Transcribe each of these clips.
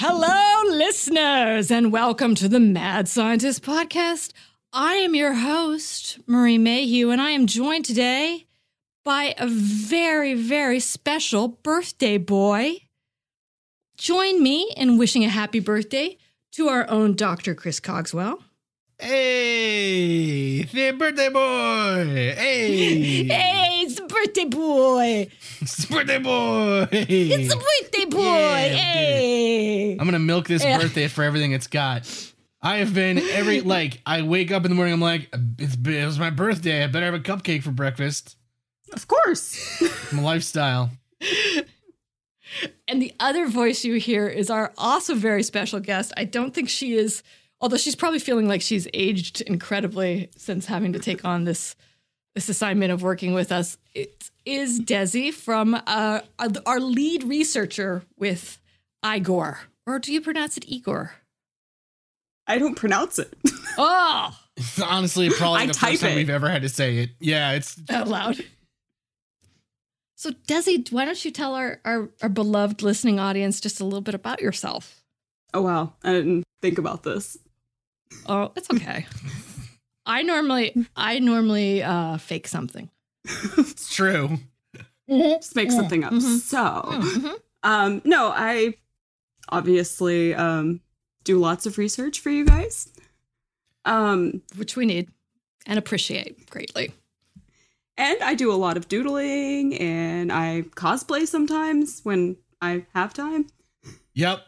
Hello, listeners, and welcome to the Mad Scientist Podcast. I am your host, Marie Mayhew, and I am joined today by a very, very special birthday boy. Join me in wishing a happy birthday to our own Dr. Chris Cogswell. Hey, the birthday boy. Hey, Hey, it's the birthday boy. it's the birthday boy. It's the birthday boy. Yeah, we did it. hey. I'm gonna milk this Yeah. birthday for everything it's got. I have been every like I wake up in the morning. I'm like, it's, it was my birthday. I better have a cupcake for breakfast. Of course. My lifestyle. And the other voice you hear is our also very special guest. I don't think she is, although she's probably feeling like she's aged incredibly since having to take on this this assignment of working with us. It is Desi from uh, our- our lead researcher with Igor, or do you pronounce it Igor? I don't pronounce it. Oh, It's honestly probably I the type first time it. we've ever had to say it. Yeah, it's out loud. So, Desi, why don't you tell our, our, our beloved listening audience just a little bit about yourself? Oh wow, I didn't think about this. Oh, it's okay. I normally I normally uh fake something. it's true. Just make something up. Mhm. So, Mhm. um, no, I obviously um do lots of research for you guys. Um, Which we need and appreciate greatly. and I do a lot of doodling, and I cosplay sometimes when I have time. Yep.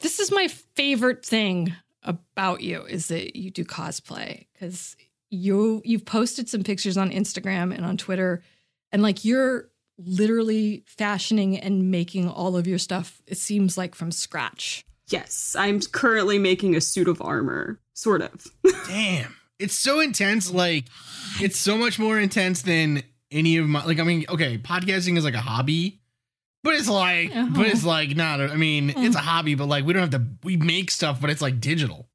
This is my favorite thing about you is that you do cosplay because you you've posted some pictures on Instagram and on Twitter and like you're literally fashioning and making all of your stuff it seems like from scratch. Yes, I'm currently making a suit of armor, sort of. Damn. It's so intense. Like, it's so much more intense than any of my. Like, I mean, okay, podcasting is like a hobby, but it's like, Uh-huh. but it's like not. a- I mean, it's a hobby, but like we don't have to. We make stuff, but it's like digital.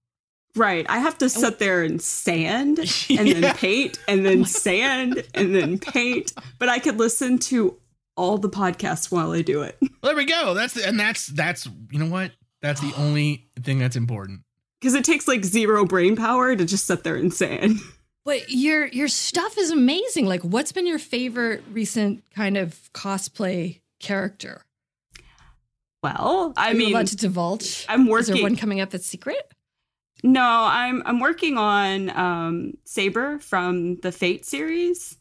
Right. I have to sit there and sand and Yeah. then paint and then sand and then paint. But I could listen to all the podcasts while I do it. There we go. That's the, and that's that's you know what? That's the only thing that's important. Because it takes like zero brain power to just sit there and sand. But your your stuff is amazing. Like what's been your favorite recent kind of cosplay character? Well, I Are you mean, allowed to divulge? I'm working. Is there one coming up that's secret? no, I'm I'm working on um, Saber from the Fate series,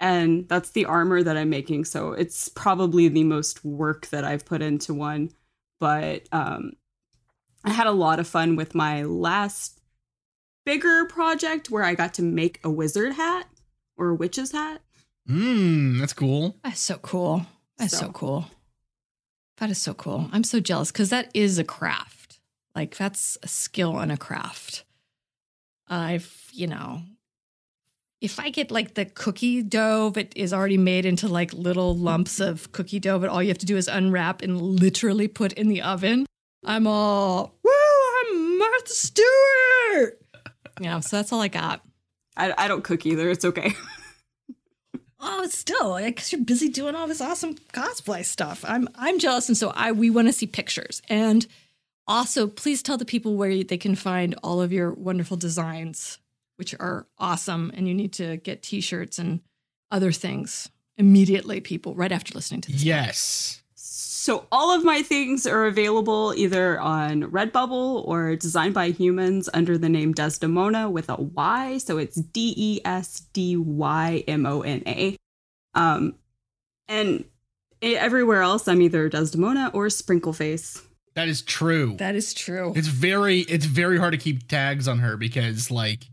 and that's the armor that I'm making. So it's probably the most work that I've put into one. But um, I had a lot of fun with my last bigger project where I got to make a wizard hat or a witch's hat. Mmm, that's cool. That's so cool. That's so, So- cool. That is so cool. I'm so jealous because that is a craft. Like that's a skill and a craft. I've, you know, if I get like the cookie dough that is already made into like little lumps of cookie dough, but all you have to do is unwrap and literally put in the oven, I'm all, woo, I'm Martha Stewart. Yeah, so that's all I got. I, I don't cook either. It's okay. Oh, still because you're busy doing all this awesome cosplay stuff. I'm I'm jealous, and so I we want to see pictures. And also, please tell the people where they can find all of your wonderful designs, which are awesome. And you need to get T-shirts and other things immediately, people, right after listening to this. Yes. So all of my things are available either on Redbubble or Designed by Humans under the name Desdymona with a Y. So it's D E S D Y M O N A. Um, and everywhere else, I'm either Desdymona or Sprinkleface. That is true. That is true. It's very it's very hard to keep tags on her because like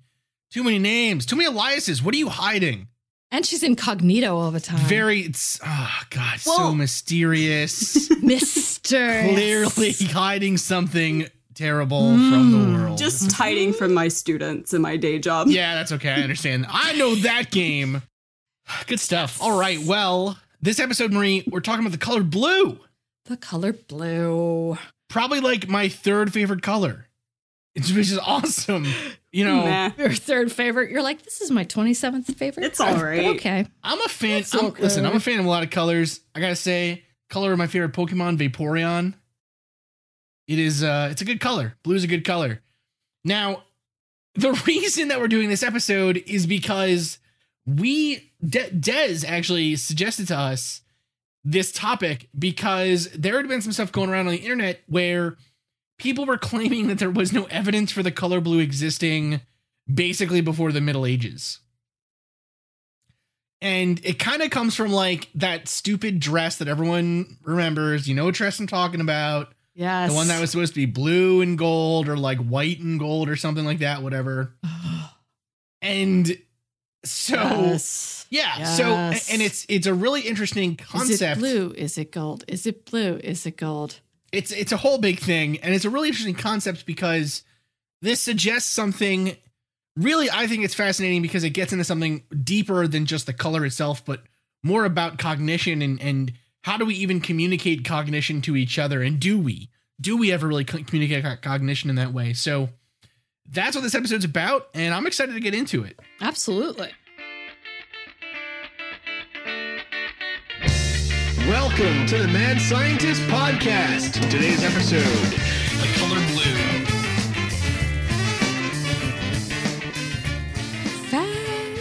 too many names, too many Eliases. What are you hiding? And she's incognito all the time. Very, it's oh god, so mysterious. Mister. Clearly hiding something terrible from the Mm, world. Just hiding from my students and my day job. yeah, that's okay. I understand. I know that game. Good stuff. All right. Well, this episode, Marie, we're talking about the color blue. The color blue. Probably like my third favorite color, It's- which is awesome. You know, Meh. Your third favorite. You're like, this is my 27th favorite. It's all right. Okay. I'm a fan. I'm, okay. Listen, I'm a fan of a lot of colors. I gotta say, color of my favorite Pokemon, Vaporeon. It is. uh It's a good color. Blue is a good color. Now, the reason that we're doing this episode is because we De- Dez actually suggested to us this topic because there had been some stuff going around on the internet where people were claiming that there was no evidence for the color blue existing basically before the Middle Ages. And it kind of comes from like that stupid dress that everyone remembers. You know what dress I'm talking about? Yes. The one that was supposed to be blue and gold or like white and gold or something like that, whatever. And so Yes. yeah, so and it's it's a really interesting concept. Is it blue? Is it gold? Is it blue? Is it gold? It's it's a whole big thing and it's a really interesting concept because this suggests something really i think it's fascinating because it gets into something deeper than just the color itself but more about cognition and and how do we even communicate cognition to each other and do we? Do we ever really communicate cognition in that way? So that's what this episode's about and i'm excited to get into it. Absolutely. Welcome to the mad scientist podcast today's episode the color blue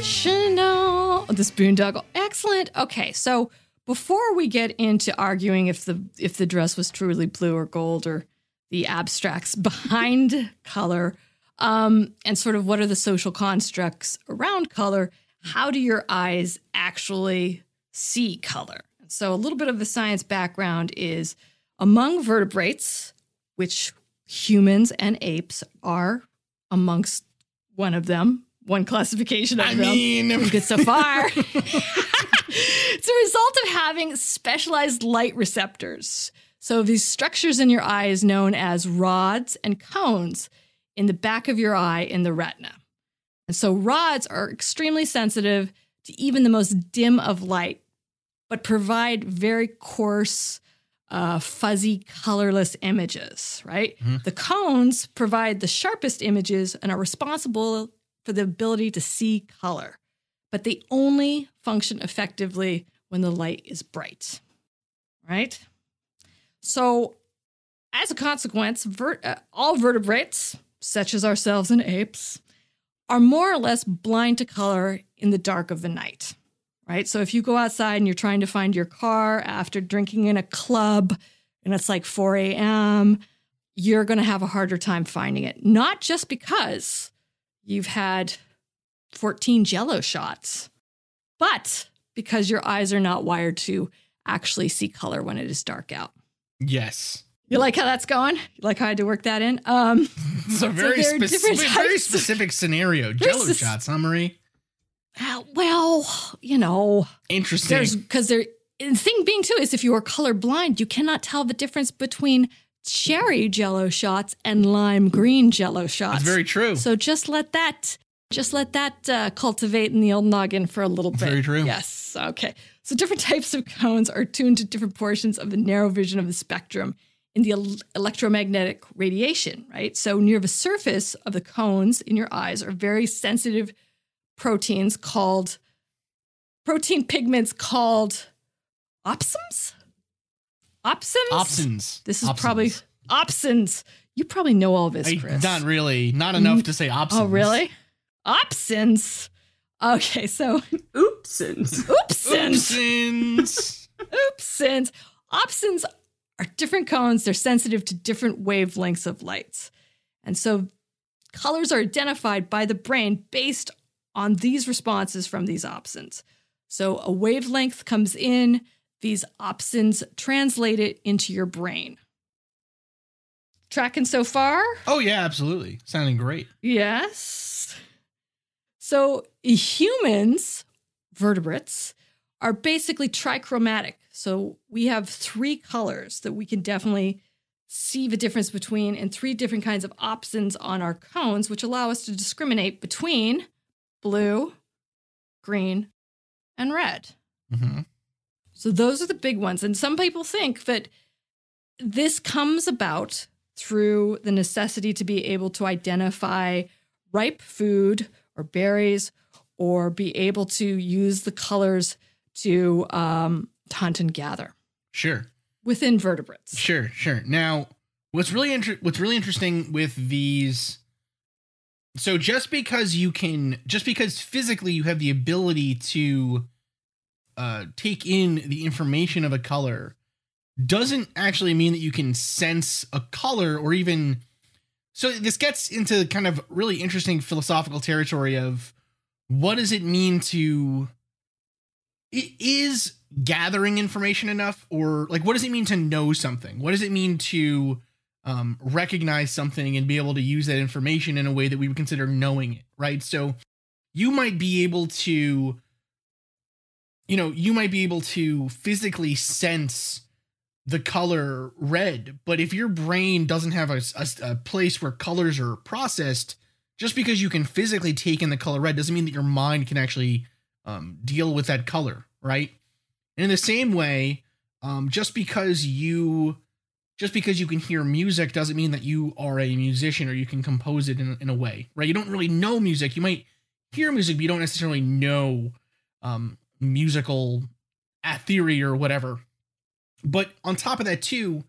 Fashionable. This boondoggle. Excellent. Okay, so before we get into arguing if the if the dress was truly blue or gold or the abstracts behind color, um, and sort of what are the social constructs around color, how do your eyes actually see color? So a little bit of the science background is among vertebrates, which humans and apes are amongst one of them, one classification of i them. mean Good so far. it's a result of having specialized light receptors. So these structures in your eye is known as rods and cones in the back of your eye in the retina. And so rods are extremely sensitive to even the most dim of light, but provide very coarse, uh, fuzzy, colorless images, right? The cones provide the sharpest images and are responsible for the ability to see color, but they only function effectively when the light is bright, right? So, as a consequence, vert- uh, all vertebrates, such as ourselves and apes, are more or less blind to color in the dark of the night, right? So, if you go outside and you're trying to find your car after drinking in a club and it's like 4 a.m., you're going to have a harder time finding it. Not just because you've had 14 jello shots, but because your eyes are not wired to actually see color when it is dark out. yes You like how that's going? You like how I had to work that in? Um, It's a very, there are speci- very specific scenario. Jello shots, huh, Marie? Uh, well, you know, Interesting. there's because there. The thing being too is if you are colorblind, you cannot tell the difference between cherry jello shots and lime green jello shots. That's very true. So just let that just let that uh, cultivate in the old noggin for a little bit. Very true. Yes. Okay. So different types of cones are tuned to different portions of the narrow vision of the spectrum in the el- electromagnetic radiation, right? So near the surface of the cones in your eyes are very sensitive proteins called protein pigments called opsins. Opsins. Opsins. This is Opsins. probably opsins. You probably know all this, I- not really. Not enough to say mm-hmm. opsins. Oh, really? Opsins. Okay, so Oopsins. oopsins. Opsins. Oopsins. Opsins are different cones. They're sensitive to different wavelengths of lights. And so colors are identified by the brain based on these responses from these opsins. So a wavelength comes in, these opsins translate it into your brain. Tracking so far? oh yeah, absolutely. Sounding great. Yes. So humans vertebrates are basically trichromatic. So we have three colors that we can definitely see the difference between and three different kinds of opsins on our cones, which allow us to discriminate between blue, green, and red. Mhm. So those are the big ones. And some people think that this comes about through the necessity to be able to identify ripe food or berries or be able to use the colors to um, hunt and gather Sure. within vertebrates. Sure, sure. Now, what's really inter- what's really interesting with these so just because you can just because physically you have the ability to uh take in the information of a color doesn't actually mean that you can sense a color or even so this gets into kind of really interesting philosophical territory of what does it mean to is gathering information enough or like what does it mean to know something? What does it mean to um, recognize something and be able to use that information in a way that we would consider knowing it right? So you might be able to you know you might be able to physically sense the color red but if your brain doesn't have a, a- a place where colors are processed just because you can physically take in the color red doesn't mean that your mind can actually um, deal with that color right? And in the same way, um, just because you just because you can hear music doesn't mean that you are a musician or you can compose it in, in a way, right? You don't really know music. You might hear music, but you don't necessarily know um, musical uh, theory or whatever. But on top of that, too,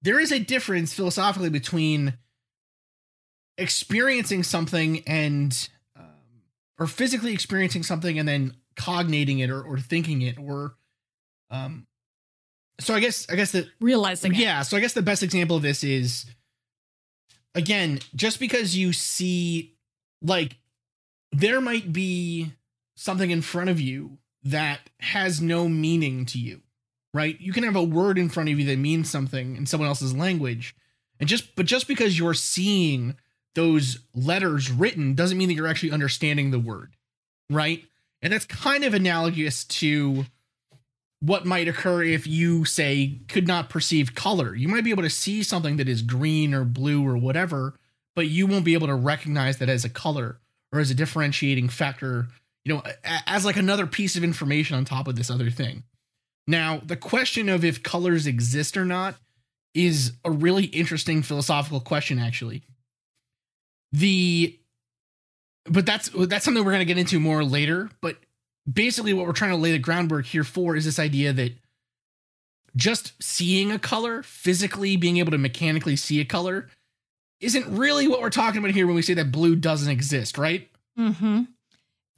there is a difference philosophically between experiencing something and um, or physically experiencing something and then cognating it or, or thinking it or um so i guess i guess that Realizing it. yeah so i guess the best example of this is again just because you see like there might be something in front of you that has no meaning to you right you can have a word in front of you that means something in someone else's language and just but just because you're seeing those letters written doesn't mean that you're actually understanding the word right and that's kind of analogous to what might occur if you say could not perceive color. You might be able to see something that is green or blue or whatever, but you won't be able to recognize that as a color or as a differentiating factor, you know, as like another piece of information on top of this other thing. Now, the question of if colors exist or not is a really interesting philosophical question actually. The but that's that's something we're going to get into more later, but basically what we're trying to lay the groundwork here for is this idea that just seeing a color, physically being able to mechanically see a color, isn't really what we're talking about here when we say that blue doesn't exist, right? Mm-hmm.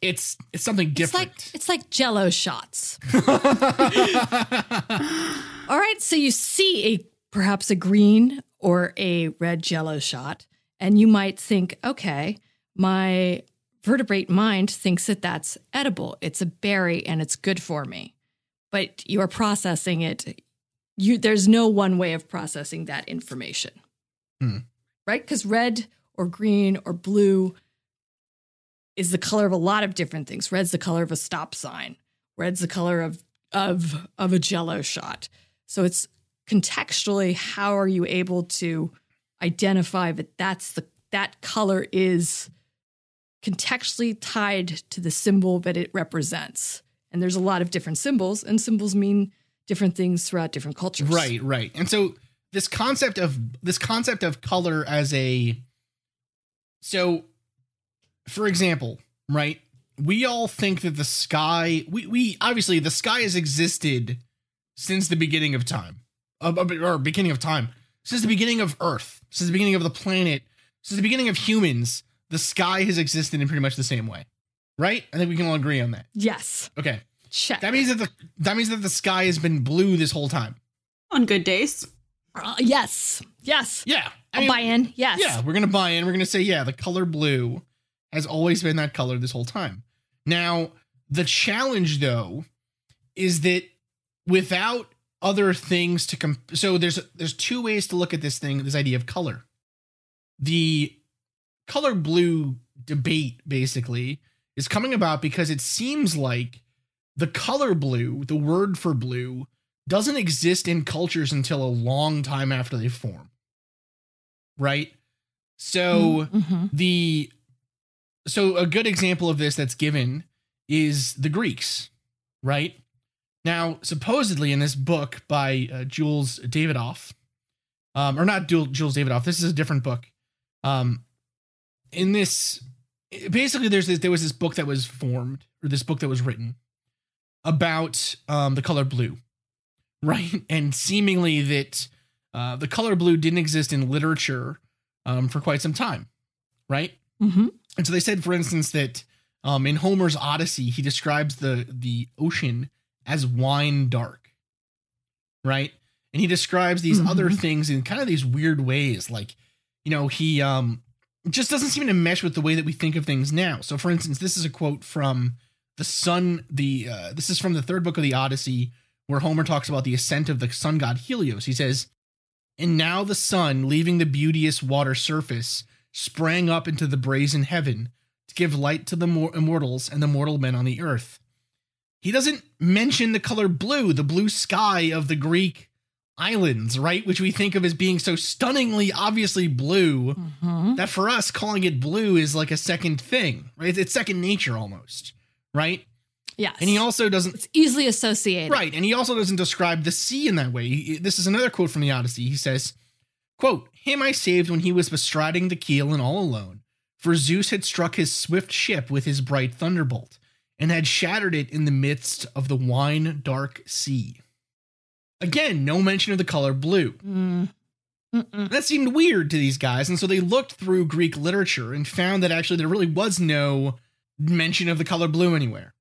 It's it's something It's like different. it's like Jello shots. All right, so you see a perhaps a green or a red Jello shot, and you might think, okay, my vertebrate mind thinks that that's edible. It's a berry and it's good for me. But you are processing it. You there's no one way of processing that information. Hmm. Right? Because red or green or blue is the color of a lot of different things. Red's the color of a stop sign. Red's the color of of of a jello shot. So it's contextually how are you able to identify that that's the that color is contextually tied to the symbol that it represents. And there's a lot of different symbols and symbols mean different things throughout different cultures. right, right. And so this concept of this concept of color as a so for example, right? We all think that the sky we we obviously the sky has existed since the beginning of time. Uh, or beginning of time. Since the beginning of Earth, since the beginning of the planet, since the beginning of humans, the sky has existed in pretty much the same way. Right? I think we can all agree on that. Yes. Okay. Check. That means that the that means that the sky has been blue this whole time. On good days. Uh, yes. Yes. Yeah. I mean, buy in. Yes. Yeah, we're gonna buy in. We're gonna say, yeah, the color blue has always been that color this whole time. Now, the challenge though is that without other things to comp- so there's there's two ways to look at this thing, this idea of color. The color blue debate basically is coming about because it seems like the color blue, the word for blue, doesn't exist in cultures until a long time after they form. Right? So Mhm. the so a good example of this that's given is the Greeks, right? Now, supposedly in this book by uh, Jules Davidoff, um, or not Jules Davidoff, this is a different book. Um, in this, basically, there's this, there was this book that was formed, or this book that was written about um, the color blue, right? And seemingly that uh, the color blue didn't exist in literature um, for quite some time, right? Mm-hmm. And so they said, for instance, that um, in Homer's Odyssey, he describes the the ocean as wine dark, right? And he describes these other Mhm. things in kind of these weird ways, like you know he um just doesn't seem to mesh with the way that we think of things now. So, for instance, this is a quote from the sun. The uh, this is from the third book of the Odyssey, where Homer talks about the ascent of the sun god Helios. He says, "And now the sun, leaving the beauteous water surface." sprang up into the brazen heaven to give light to the mor- immortals and the mortal men on the earth. He doesn't mention the color blue, the blue sky of the Greek islands, right? Which we think of as being so stunningly obviously blue Mhm. that for us, calling it blue is like a second thing, right? It's second nature almost, right? Yes. And he also doesn't it's easily associated. Right, and he also doesn't describe the sea in that way. He- This is another quote from the Odyssey. He says, quote, Him I saved when he was bestriding the keel and all alone, for Zeus had struck his swift ship with his bright thunderbolt, and had shattered it in the midst of the wine dark sea. Again, no mention of the color blue. Mm. That seemed weird to these guys, and so they looked through Greek literature and found that actually there really was no mention of the color blue anywhere.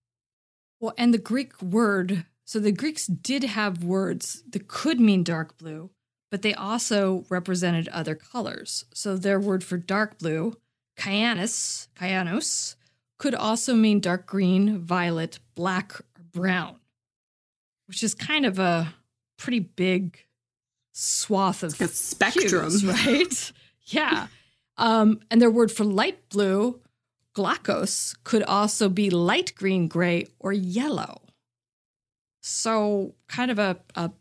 Well, and the Greek word, so the Greeks did have words that could mean dark blue, but they also represented other colors. So their word for dark blue, cyanus, cyanos, could also mean dark green, violet, black, or brown, which is kind of a pretty big swath of a spectrum. hues, right? yeah. Um, and their word for light blue, glaucos, could also be light green, gray, or yellow. So kind of a, a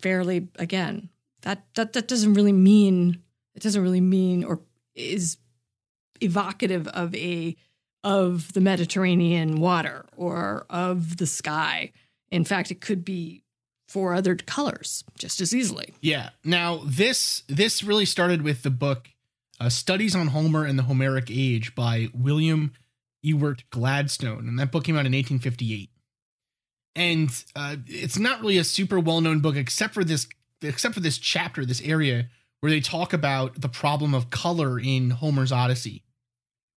fairly again, that, that that doesn't really mean it doesn't really mean or is evocative of a of the Mediterranean water or of the sky. In fact, it could be four other colors just as easily. Yeah. Now this this really started with the book uh, Studies on Homer and the Homeric Age by William Ewart Gladstone, and that book came out in 1858. And uh, it's not really a super well known book, except for this except for this chapter, this area where they talk about the problem of color in Homer's Odyssey,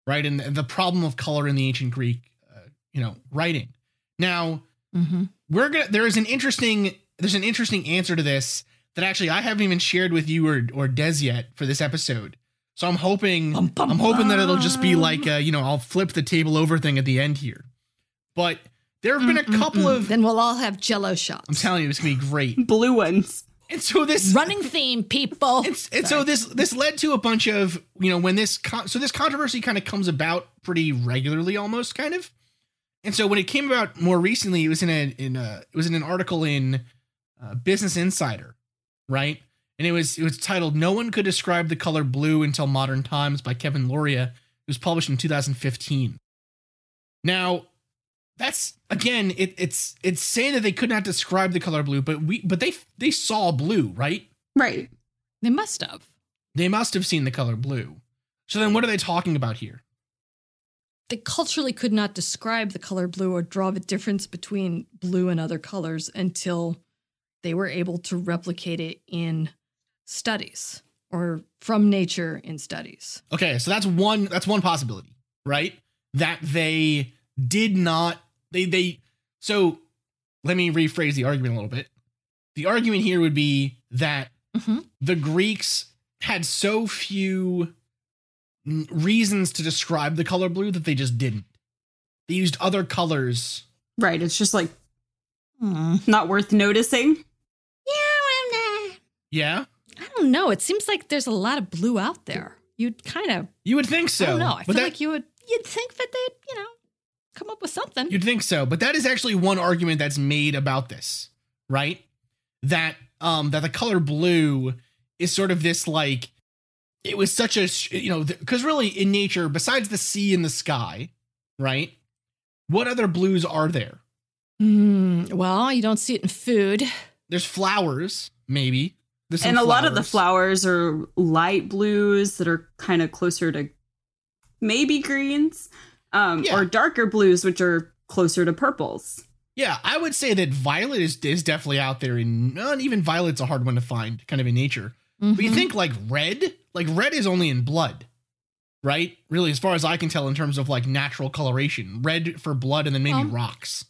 right, and the problem of color in the ancient Greek, uh, you know, writing. Now Mm-hmm. we're gonna there is an interesting there's an interesting answer to this that actually I haven't even shared with you or or Des yet for this episode. So I'm hoping Bum, bum, I'm hoping that it'll just be like uh, you know I'll flip the table over thing at the end here. But there have been a mm, mm, couple mm. of Then we'll all have Jello shots. I'm telling you it's gonna be great. Blue ones. And so this running theme, people. and, and so this this led to a bunch of you know when this con- so this controversy kind of comes about pretty regularly almost kind of and so when it came about more recently it was in a in a it was in an article in uh, business insider right and it was it was titled no one could describe the color blue until modern times by kevin loria it was published in 2015 now that's again it, it's it's saying that they could not describe the color blue but we but they they saw blue right Right. they must have. they must have seen the color blue. So then what are they talking about here? They culturally could not describe the color blue or draw the difference between blue and other colors until they were able to replicate it in studies or from nature in studies. Okay, so that's one that's one possibility, right? That they did not they they so let me rephrase the argument a little bit. The argument here would be that Mhm. the Greeks had so few reasons to describe the color blue that they just didn't. They used other colors. Right. It's just like not worth noticing. Yeah, I don't know. It seems like there's a lot of blue out there. You'd kind of you would think so. I don't know. I feel that- like you would you'd think that they'd, you know, come up with something. You'd think so, but that is actually one argument that's made about this, right? That um that the color blue is sort of this like it was such a you know because really in nature besides the sea and the sky, right? What other blues are there? Mm, well, you don't see it in food. There's flowers, maybe. There's some and a lot of the flowers. flowers are light blues that are kind of closer to maybe greens, um, Yeah. or darker blues, which are closer to purples. Yeah, I would say that violet is is definitely out there, and not even violet's a hard one to find, kind of in nature. But you Mhm. think like red, like red is only in blood, right? Really, as far as I can tell, in terms of like natural coloration, red for blood, and then maybe Well- rocks,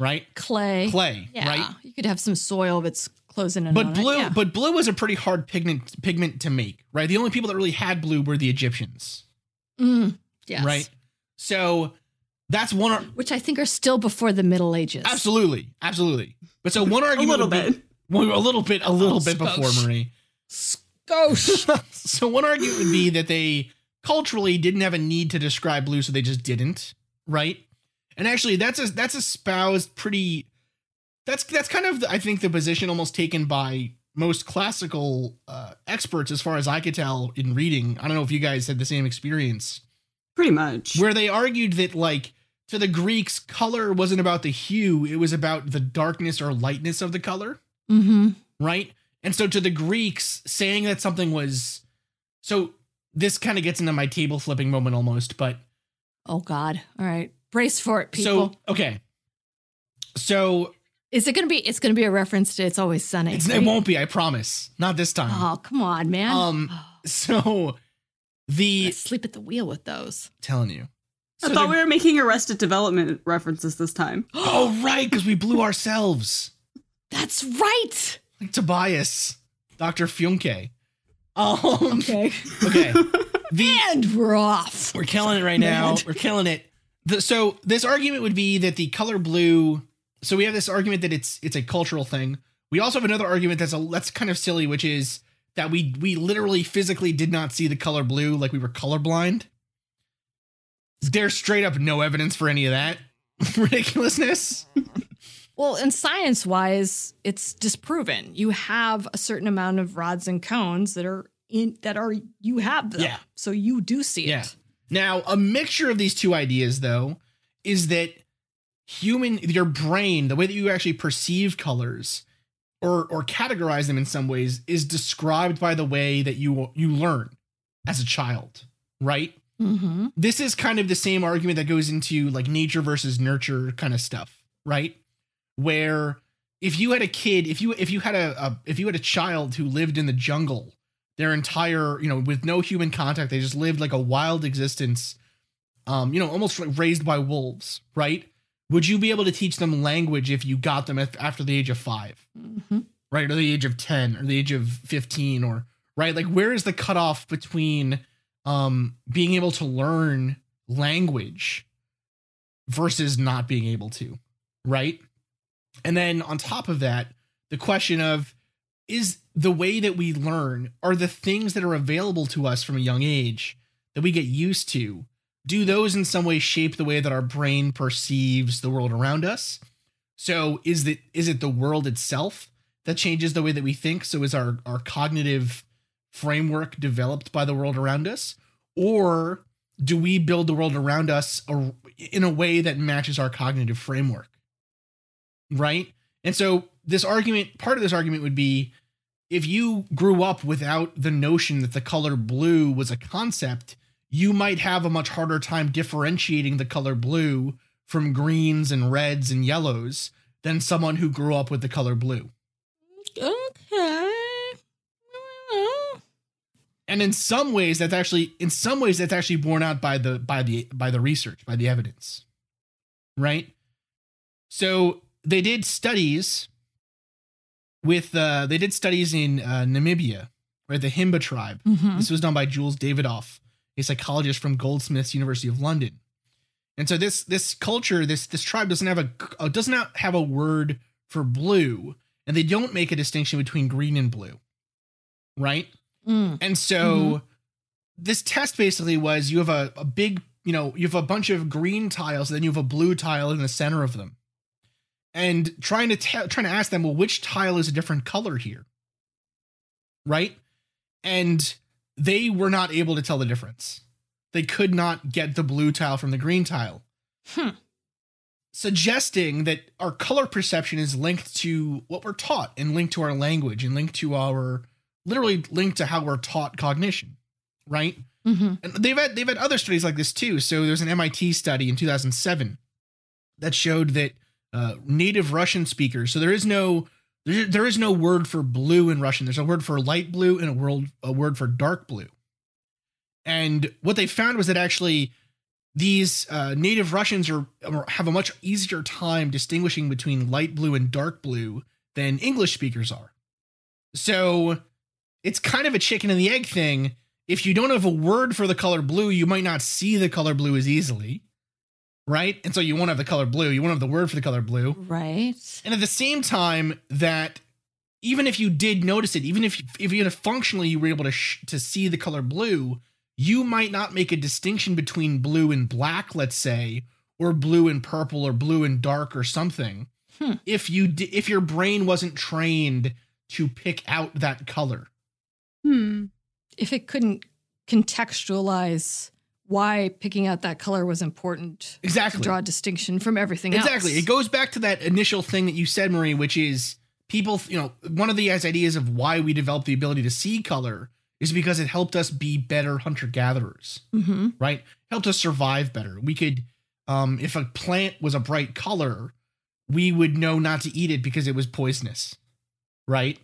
right? clay. Clay, Yeah, right? you could have some soil that's closing in. But on blue, it. yeah. but blue was a pretty hard pigment pigment to make, right? The only people that really had blue were the Egyptians, Mm, yes. right? So that's one. ar- Which I think are still before the Middle Ages. Absolutely, absolutely. But so one argument, A argument, little would be- bit. well, a little bit, a little Oh, bit before. Marie. Skosh. so one argument would be that they culturally didn't have a need to describe blue, so they just didn't, right? And actually, that's a that's espoused pretty. That's that's kind of I think the position almost taken by most classical uh, experts, as far as I could tell in reading. I don't know if you guys had the same experience, Pretty much. where they argued that like to the Greeks, color wasn't about the hue; it was about the darkness or lightness of the color mm-hmm. right? And so to the Greeks, saying that something was so this kind of gets into my table flipping moment almost, but Oh God. All right. Brace for it, people. so okay. So Is it gonna be it's gonna be a reference to It's Always Sunny. it's, it won't be, I promise. Not this time. Oh, come on, man. Um, So the sleep at the wheel with those. telling you. I thought we were making Arrested Development references this time. Oh right, because we blew ourselves. That's right. Like Tobias, Dr. Funke. Um Okay. okay. The and we're off. We're killing it right now. Man. We're killing it. The, so this argument would be that the color blue. So we have this argument that it's it's a cultural thing. We also have another argument that's a that's kind of silly, which is that we we literally physically did not see the color blue, like we were colorblind. There's straight up no evidence for any of that ridiculousness. Well, and science wise, it's disproven. You have a certain amount of rods and cones that are in that are you have them. Yeah. So you do see Yeah. it. Now, a mixture of these two ideas, though, is that human, your brain, the way that you actually perceive colors or or categorize them in some ways, is described by the way that you you learn as a child, right? Mm-hmm. This is kind of the same argument that goes into like nature versus nurture kind of stuff, right? Where if you had a kid, if you if you had a, a if you had a child who lived in the jungle their entire, you know, with no human contact, they just lived like a wild existence, um, you know, almost like raised by wolves, right? Would you be able to teach them language if you got them af- after the age of five, Mm-hmm. right, or the age of ten, or the age of fifteen, or right? Like, where is the cutoff between um being able to learn language versus not being able to, right? And then on top of that, the question of is the way that we learn are the things that are available to us from a young age that we get used to do those in some way shape the way that our brain perceives the world around us? So is it is it the world itself that changes the way that we think? So is our our cognitive framework developed by the world around us? Or do we build the world around us in a way that matches our cognitive framework? Right? And so this argument part of this argument would be if you grew up without the notion that the color blue was a concept, you might have a much harder time differentiating the color blue from greens and reds and yellows than someone who grew up with the color blue. Okay. And in some ways that's actually in some ways that's actually borne out by the by the by the research, by the evidence. Right? So they did studies with uh they did studies in uh, Namibia, right? The Himba tribe. Mhm. This was done by Jules Davidoff, a psychologist from Goldsmiths University of London. And so this this culture, this this tribe doesn't have a uh, does not have a word for blue, and they don't make a distinction between green and blue, right? Mm. And so this test basically was you have a, a big you know, you have a bunch of green tiles, then you have a blue tile in the center of them. And trying to tell trying to ask them, well, which tile is a different color here? Right? And they were not able to tell the difference. They could not get the blue tile from the green tile. Hmm. Suggesting that our color perception is linked to what we're taught and linked to our language and linked to our literally linked to how we're taught cognition, right? Mm-hmm. And they've had they've had other studies like this too. So there's an MIT study in 2007 that showed that uh, native Russian speakers. So there is no there, is no word for blue in Russian. There's a word for light blue and a word a word for dark blue. And what they found was that actually these uh, native Russians are have a much easier time distinguishing between light blue and dark blue than English speakers are. So it's kind of a chicken and the egg thing. If you don't have a word for the color blue, you might not see the color blue as easily. Right? And so you won't have the color blue. You won't have the word for the color blue. Right. And at the same time, that even if you did notice it, even if if even functionally you were able to sh- to see the color blue, you might not make a distinction between blue and black, let's say, or blue and purple, or blue and dark, or something. Hmm. If you di- if your brain wasn't trained to pick out that color. Hmm. If it couldn't contextualize why picking out that color was important Exactly. to draw a distinction from everything else. Exactly. else. It goes back to that initial thing that you said, Marie, which is people, you know, one of the ideas of why we developed the ability to see color is because it helped us be better hunter gatherers, Mm-hmm. right? Helped us survive better. We could, um, if a plant was a bright color, we would know not to eat it because it was poisonous, right?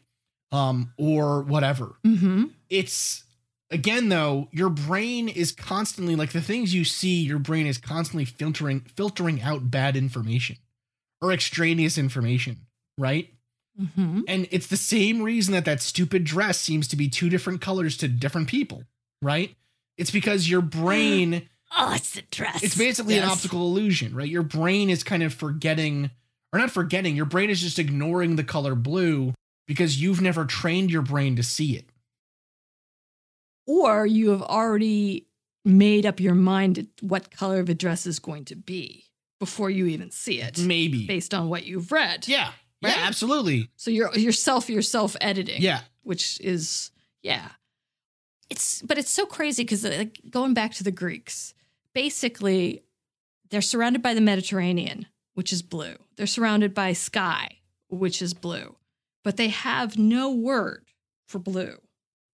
Um, or whatever Mm-hmm. it's again though your brain is constantly like the things you see your brain is constantly filtering filtering out bad information or extraneous information right? Mm-hmm. and it's the same reason that that stupid dress seems to be two different colors to different people right? It's because your brain Oh, it's the dress. it's basically an optical illusion right? Your brain is kind of forgetting or not forgetting your brain is just ignoring the color blue because you've never trained your brain to see it Or you have already made up your mind what color of a dress is going to be before you even see it, maybe based on what you've read. yeah Right? yeah absolutely So you're yourself yourself editing. Yeah. Which is yeah. It's but it's so crazy because like going back to the Greeks, basically they're surrounded by the Mediterranean, which is blue. They're surrounded by sky, which is blue. But they have no word for blue.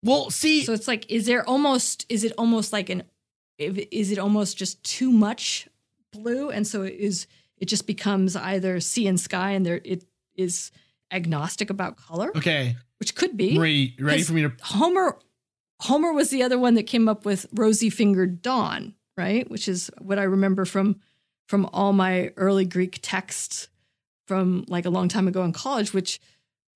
Well, see, So it's like, is there almost is it almost like an is it almost just too much blue? And so it is it just becomes either sea and sky and there it is agnostic about color, okay, which could be. Marie, ready for me to? Homer Homer was the other one that came up with rosy fingered dawn, right? Which is what I remember from from all my early Greek texts from like a long time ago in college, which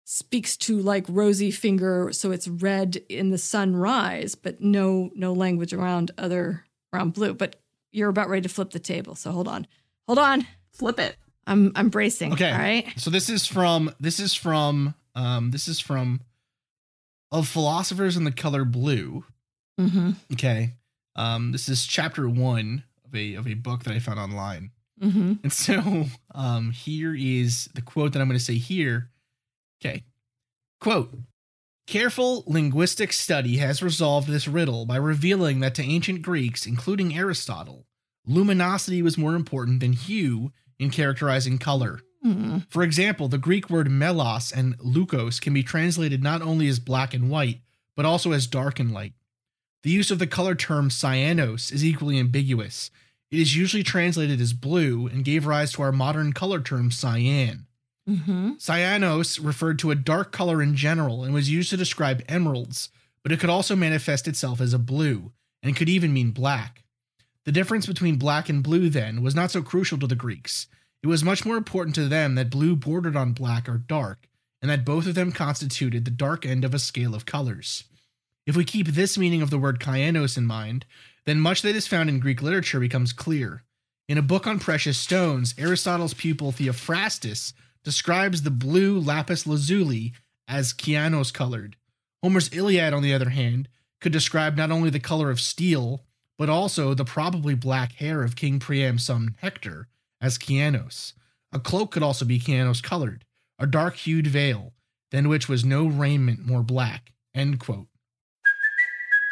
speaks to like rosy finger, so it's red in the sunrise, but no no language around other around blue. But you're about ready to flip the table, so hold on, hold on. Flip it. I'm I'm bracing. Okay. all right. So this is from this is from um this is from of philosophers in the color blue. Mm-hmm. Okay, um this is chapter one of a of a book that I found online. Mm-hmm. And so um here is the quote that I'm going to say here. Okay. Quote Careful linguistic study has resolved this riddle by revealing that to ancient Greeks, including Aristotle, luminosity was more important than hue in characterizing color. Mm-hmm. For example, the Greek word melos and leukos can be translated not only as black and white, but also as dark and light. The use of the color term cyanos is equally ambiguous. It is usually translated as blue and gave rise to our modern color term cyan. Mm-hmm. Cyanos referred to a dark color in general and was used to describe emeralds, but it could also manifest itself as a blue and could even mean black. The difference between black and blue, then, was not so crucial to the Greeks. It was much more important to them that blue bordered on black or dark, and that both of them constituted the dark end of a scale of colors. If we keep this meaning of the word kyanos in mind, then much that is found in Greek literature becomes clear. In a book on precious stones, Aristotle's pupil Theophrastus describes the blue lapis lazuli as kyanos colored. Homer's Iliad, on the other hand, could describe not only the color of steel, but also the probably black hair of King Priam's son Hector as Kyanos. A cloak could also be Kyanos colored, a dark hued veil, than which was no raiment more black. End quote.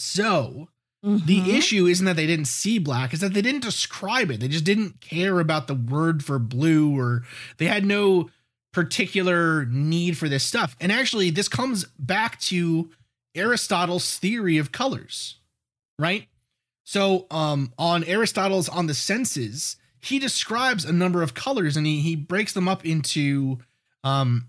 So Mm-hmm. the issue isn't that they didn't see black, is that they didn't describe it. They just didn't care about the word for blue, or they had no particular need for this stuff. And actually, this comes back to Aristotle's theory of colors, right? So, um, on Aristotle's on the senses, he describes a number of colors and he he breaks them up into um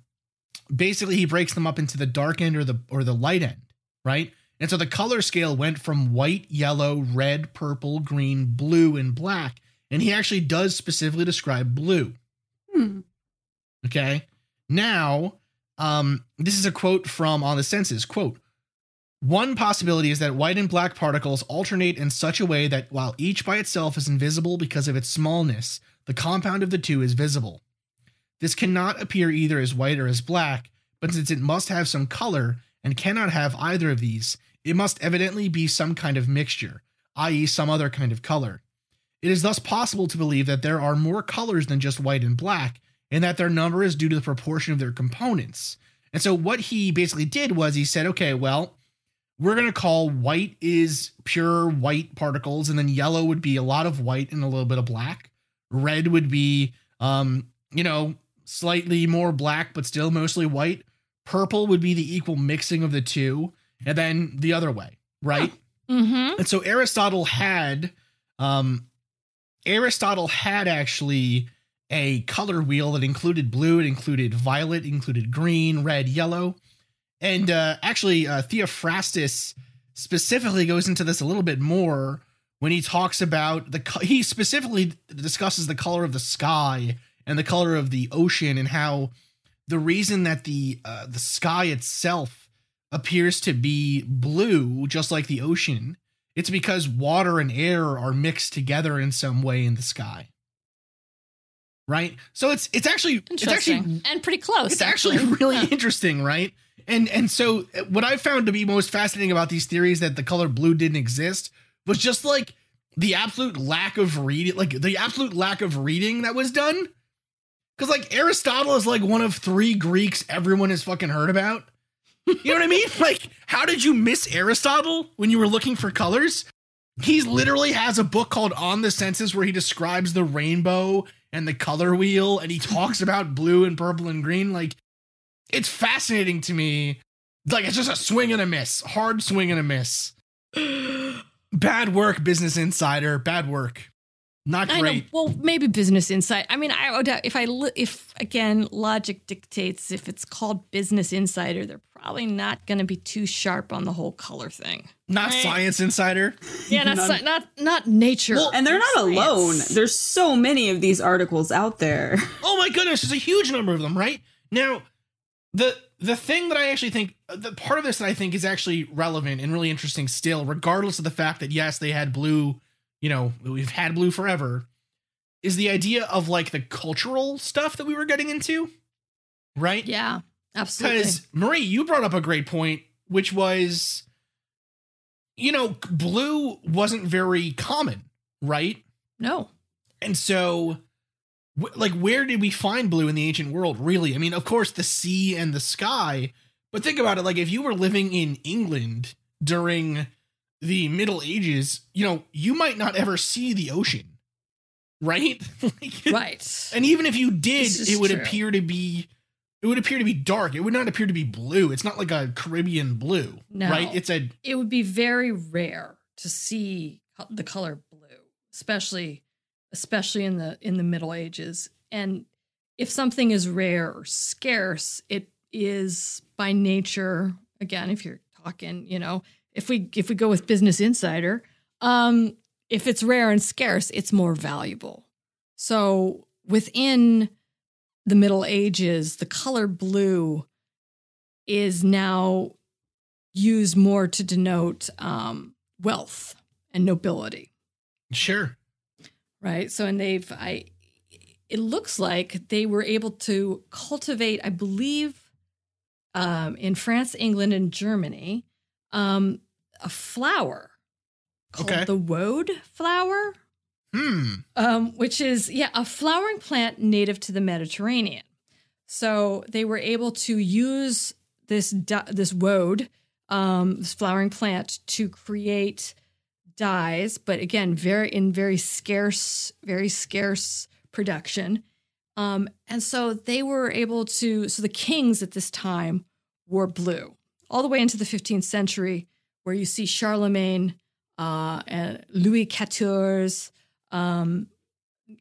basically he breaks them up into the dark end or the or the light end, right? And so the color scale went from white, yellow, red, purple, green, blue, and black. And he actually does specifically describe blue. Hmm. Okay. Now, um, this is a quote from On the Senses. Quote, one possibility is that white and black particles alternate in such a way that while each by itself is invisible because of its smallness, the compound of the two is visible. This cannot appear either as white or as black, but since it must have some color and cannot have either of these, it must evidently be some kind of mixture, i.e., some other kind of color. It is thus possible to believe that there are more colors than just white and black, and that their number is due to the proportion of their components. And so, what he basically did was he said, okay, well, we're going to call white is pure white particles, and then yellow would be a lot of white and a little bit of black. Red would be, um, you know, slightly more black, but still mostly white. Purple would be the equal mixing of the two, and then the other way, right? Mm-hmm. And so Aristotle had um Aristotle had actually a color wheel that included blue, it included violet, included green, red, yellow. And uh actually uh Theophrastus specifically goes into this a little bit more when he talks about the co- he specifically discusses the color of the sky and the color of the ocean and how the reason that the uh, the sky itself appears to be blue just like the ocean it's because water and air are mixed together in some way in the sky. Right? So it's it's actually it's Interesting. actually and pretty close. it's actually. really interesting right? And and so uh, what i found to be most fascinating about these theories that the color blue didn't exist was just like the absolute lack of reading like the absolute lack of reading that was done. Because like aristotle is like one of three greeks everyone has fucking heard about you know what i mean? Like how did you miss aristotle when you were looking for colors? He literally has a book called on the senses where he describes the rainbow and the color wheel and he talks about blue and purple and green. Like it's fascinating to me. Like it's just a swing and a miss hard swing and a miss. Bad work business insider. Bad work not I know. great Well, maybe Business Insight. I mean, I would uh, if I li- if again logic dictates if it's called Business Insider, they're probably not going to be too sharp on the whole color thing. not Right. science insider Yeah, not None- sci- not not nature. And they're not Science. alone. There's so many of these articles out there. oh my goodness there's a huge number of them right now the the thing that i actually think uh, the part of this that i think is actually relevant and really interesting still regardless of the fact that yes they had blue you know we've had blue forever is the idea of like the cultural stuff that we were getting into right yeah, absolutely. because marie you brought up a great point which was you know blue wasn't very common right No, and so, like, where did we find blue in the ancient world, really? I mean, of course, the sea and the sky, but think about it like, if you were living in England during the Middle Ages, you know, you might not ever see the ocean, right? Like, right. And even if you did, it would true. appear to be. It would appear to be dark. It would not appear to be blue. It's not like a Caribbean blue, No. right? It's a it would be very rare to see the color blue, especially especially in the in the Middle Ages. And if something is rare or scarce, it is by nature. Again, if you're talking, you know, if we if we go with Business Insider, um, if it's rare and scarce, it's more valuable. So within the Middle Ages, the color blue is now used more to denote um, wealth and nobility, Sure. right? So, and they've, I, it looks like they were able to cultivate, I believe, um, in France, England, and Germany, um, a flower called Okay. the woad flower Hmm. um, which is yeah a flowering plant native to the Mediterranean. So they were able to use this this woad, um, this flowering plant, to create dyes, but again, very in very scarce, very scarce production. Um, and so they were able to. So the kings at this time wore blue, all the way into the 15th century, where you see Charlemagne uh, and Louis XIV um,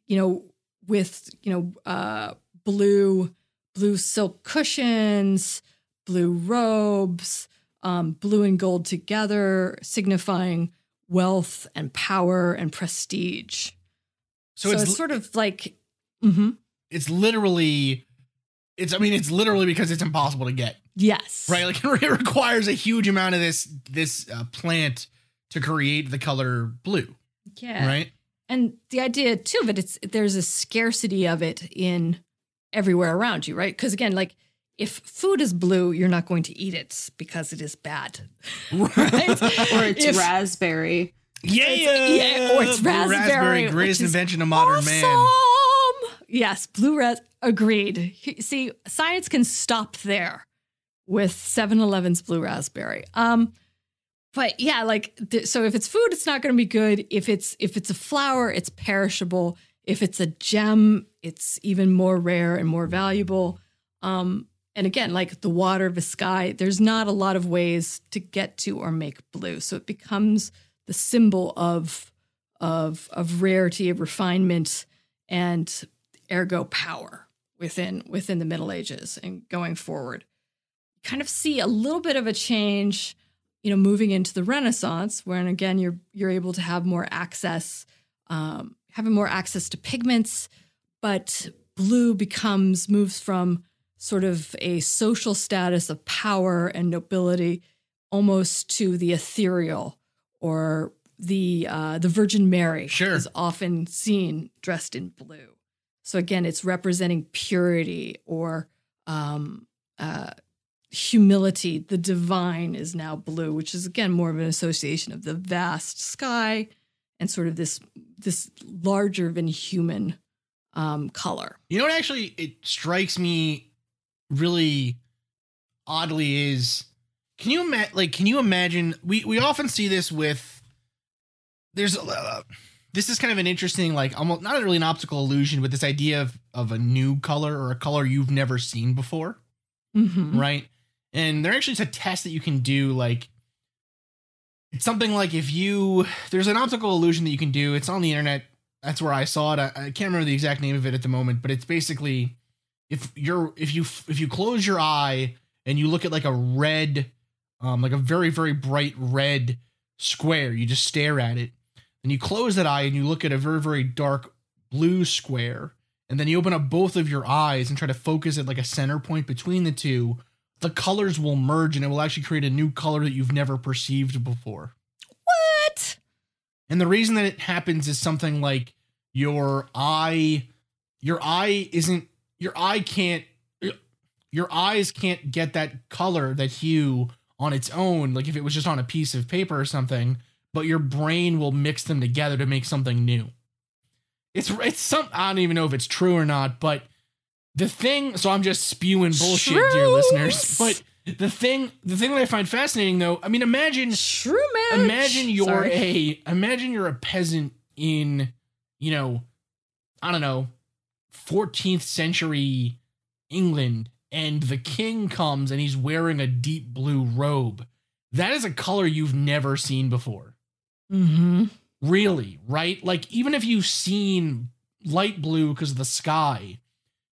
you know, with you know, uh, blue blue silk cushions, blue robes, um, blue and gold together, signifying wealth and power and prestige. So, So, it's it's, sort of like, mhm. it's literally it's I mean it's literally because it's impossible to get. Yes, Right? Like it requires a huge amount of this this uh, plant to create the color blue, yeah, right? And the idea too of it, it's there's a scarcity of it in everywhere around you, right? Because again, like if food is blue, you're not going to eat it because it is bad, right? Or it's If- raspberry. Yeah, yeah, or it's Blue raspberry, greatest which is invention of modern man. Yes, blue ras. Agreed. See, science can stop there with 7-Eleven's blue raspberry. Um, but yeah, like th- so, if it's food, it's not going to be good. If it's if it's a flower, it's perishable. If it's a gem, it's even more rare and more valuable. Um, and again, like the water the sky, there's not a lot of ways to get to or make blue, so it becomes the symbol of of of rarity, of refinement, and ergo power within within the Middle Ages and going forward. Kind of see a little bit of a change, you know, moving into the Renaissance, when again you're you're able to have more access, um, having more access to pigments, but blue becomes moves from sort of a social status of power and nobility almost to the ethereal or the uh, the Virgin Mary Sure. is often seen dressed in blue. So again, it's representing purity or um, uh, humility. The divine is now blue, which is again more of an association of the vast sky and sort of this this larger than human um, color. You know what actually it strikes me really oddly is can you imagine like can you imagine we we often see this with there's uh, this is kind of an interesting like almost not really an optical illusion but this idea of of a new color or a color you've never seen before Mhm. right? And there actually is a test that you can do. Like, it's something like if you there's an optical illusion that you can do. It's on the internet. That's where I saw it. I, I can't remember the exact name of it at the moment, but it's basically if you're if you if you close your eye and you look at like a red, um, like a very very bright red square, you just stare at it. and you close that eye and you look at a very very dark blue square and then you open up both of your eyes and try to focus at like a center point between the two, the colors will merge and it will actually create a new color that you've never perceived before. What? And the reason that it happens is something like your eye, your eye isn't, your eye can't, your eyes can't get that color, that hue on its own, like if it was just on a piece of paper or something, but your brain will mix them together to make something new. It's it's some I don't even know if it's true or not, but the thing so I'm just spewing bullshit, dear listeners. But the thing the thing that I find fascinating though, I mean imagine Shrew man. imagine you're Sorry. a imagine you're a peasant in you know i don't know 14th century england and the king comes and he's wearing a deep blue robe that is a color you've never seen before Mm-hmm. really right like even if you've seen light blue because of the sky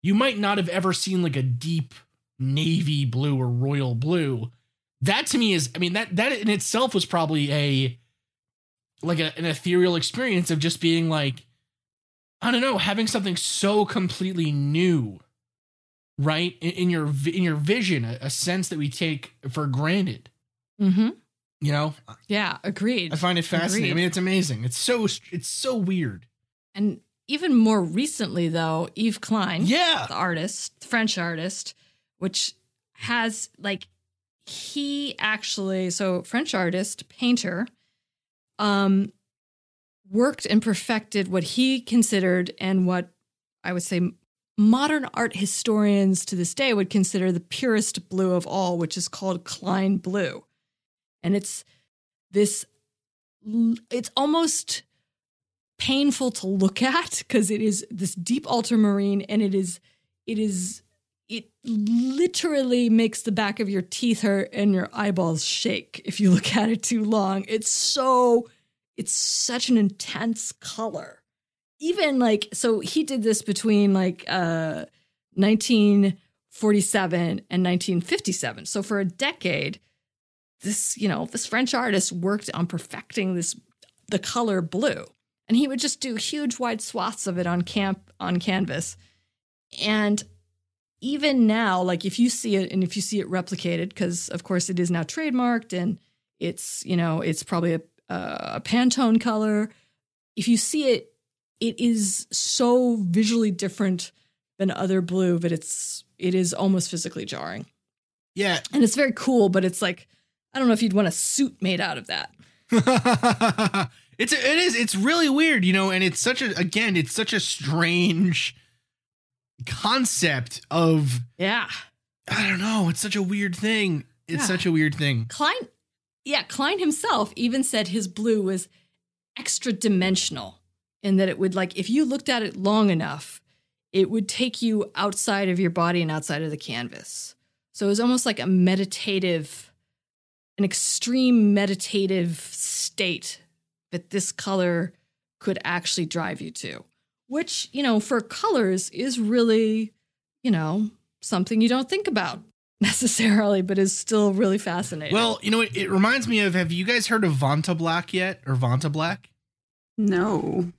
you might not have ever seen like a deep navy blue or royal blue that to me is i mean that that in itself was probably a like a, an ethereal experience of just being like I don't know, having something so completely new, right? In, in your in your vision, a, a sense that we take for granted. Mm-hmm. You know, Yeah, agreed. I find it fascinating. I mean, it's amazing. It's so it's so weird. And even more recently, though, Yves Klein, Yeah. the artist, the French artist, which has like he actually so French artist, painter, um, worked and perfected what he considered and what I would say modern art historians to this day would consider the purest blue of all, which is called Klein blue. And it's this it's almost painful to look at because it is this deep ultramarine and it is it is it literally makes the back of your teeth hurt and your eyeballs shake if you look at it too long. It's so it's such an intense color. Even like so he did this between like uh 1947 and 1957 so for a decade this you know this french artist worked on perfecting this the color blue and he would just do huge wide swaths of it on camp on canvas. And even now like if you see it and if you see it replicated because of course it is now trademarked and it's you know it's probably a, a pantone color. If you see it it is so visually different than other blue but it's it is almost physically jarring. Yeah. and it's very cool but it's like i don't know if you'd want a suit made out of that it's it is it's really weird, you know, and it's such a again, it's such a strange concept of yeah I don't know, it's such a weird thing. It's Yeah. such a weird thing. Klein, yeah, Klein himself even said his blue was extra dimensional in that it would, like, if you looked at it long enough, it would take you outside of your body and outside of the canvas. So it was almost like a meditative, an extreme meditative state that this color could actually drive you to, which, you know, for colors is really, you know, something you don't think about necessarily, but is still really fascinating. Well, you know what? It reminds me of have you guys heard of Vanta Black yet? Or Vanta Black? No.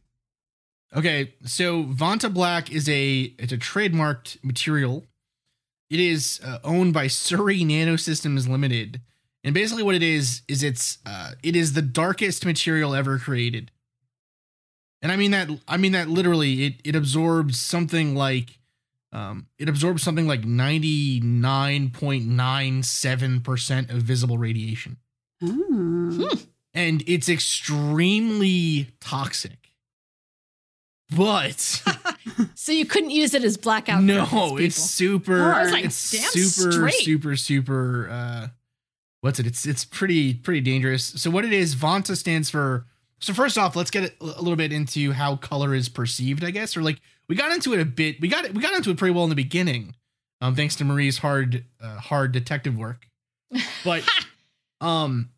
Okay, so Vanta Black is a it's a trademarked material. It is uh, owned by Surrey Nanosystems Limited, and basically what it is is it's uh, it is the darkest material ever created. And I mean that I mean that literally. It it absorbs something like um, it absorbs something like ninety nine point nine seven percent of visible radiation, Oh. and it's extremely toxic. But so you couldn't use it as blackout. no, it's super. Oh, I was like, it's damn super, straight. super, super. Uh, what's it? It's it's pretty pretty dangerous. So what it is, Vanta stands for. So first off, let's get a a little bit into how color is perceived, I guess, or like we got into it a bit. We got it. We got into it pretty well in the beginning, um, thanks to Marie's hard uh, hard detective work. But um,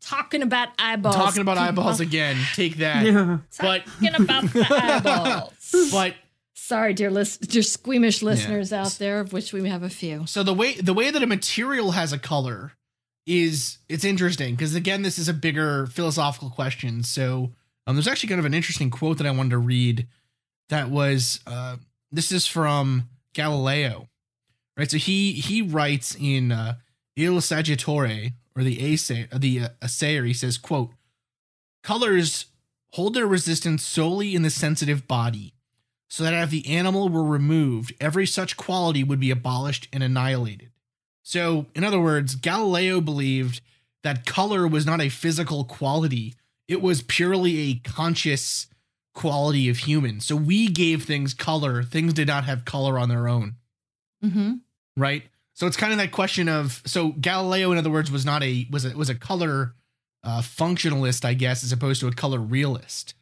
talking about eyeballs. talking about people. eyeballs again, take that. Yeah. But Talking about the eyeballs. but Sorry, dear list, dear squeamish listeners out there, of which we have a few. So the way the way that a material has a color is it's interesting because again this is a bigger philosophical question. So um, there's actually kind of an interesting quote that I wanted to read that was uh, this is from Galileo, right? So he he writes in uh, Il Saggiatore or the Essay the uh, Assayer he says quote colors hold their resistance solely in the sensitive body so that if the animal were removed, every such quality would be abolished and annihilated. So, in other words, Galileo believed that color was not a physical quality, it was purely a conscious quality of humans. So, we gave things color, things did not have color on their own, Mm-hmm. right? So, it's kind of that question of so Galileo, in other words, was not a was a was a color uh, functionalist, I guess, as opposed to a color realist,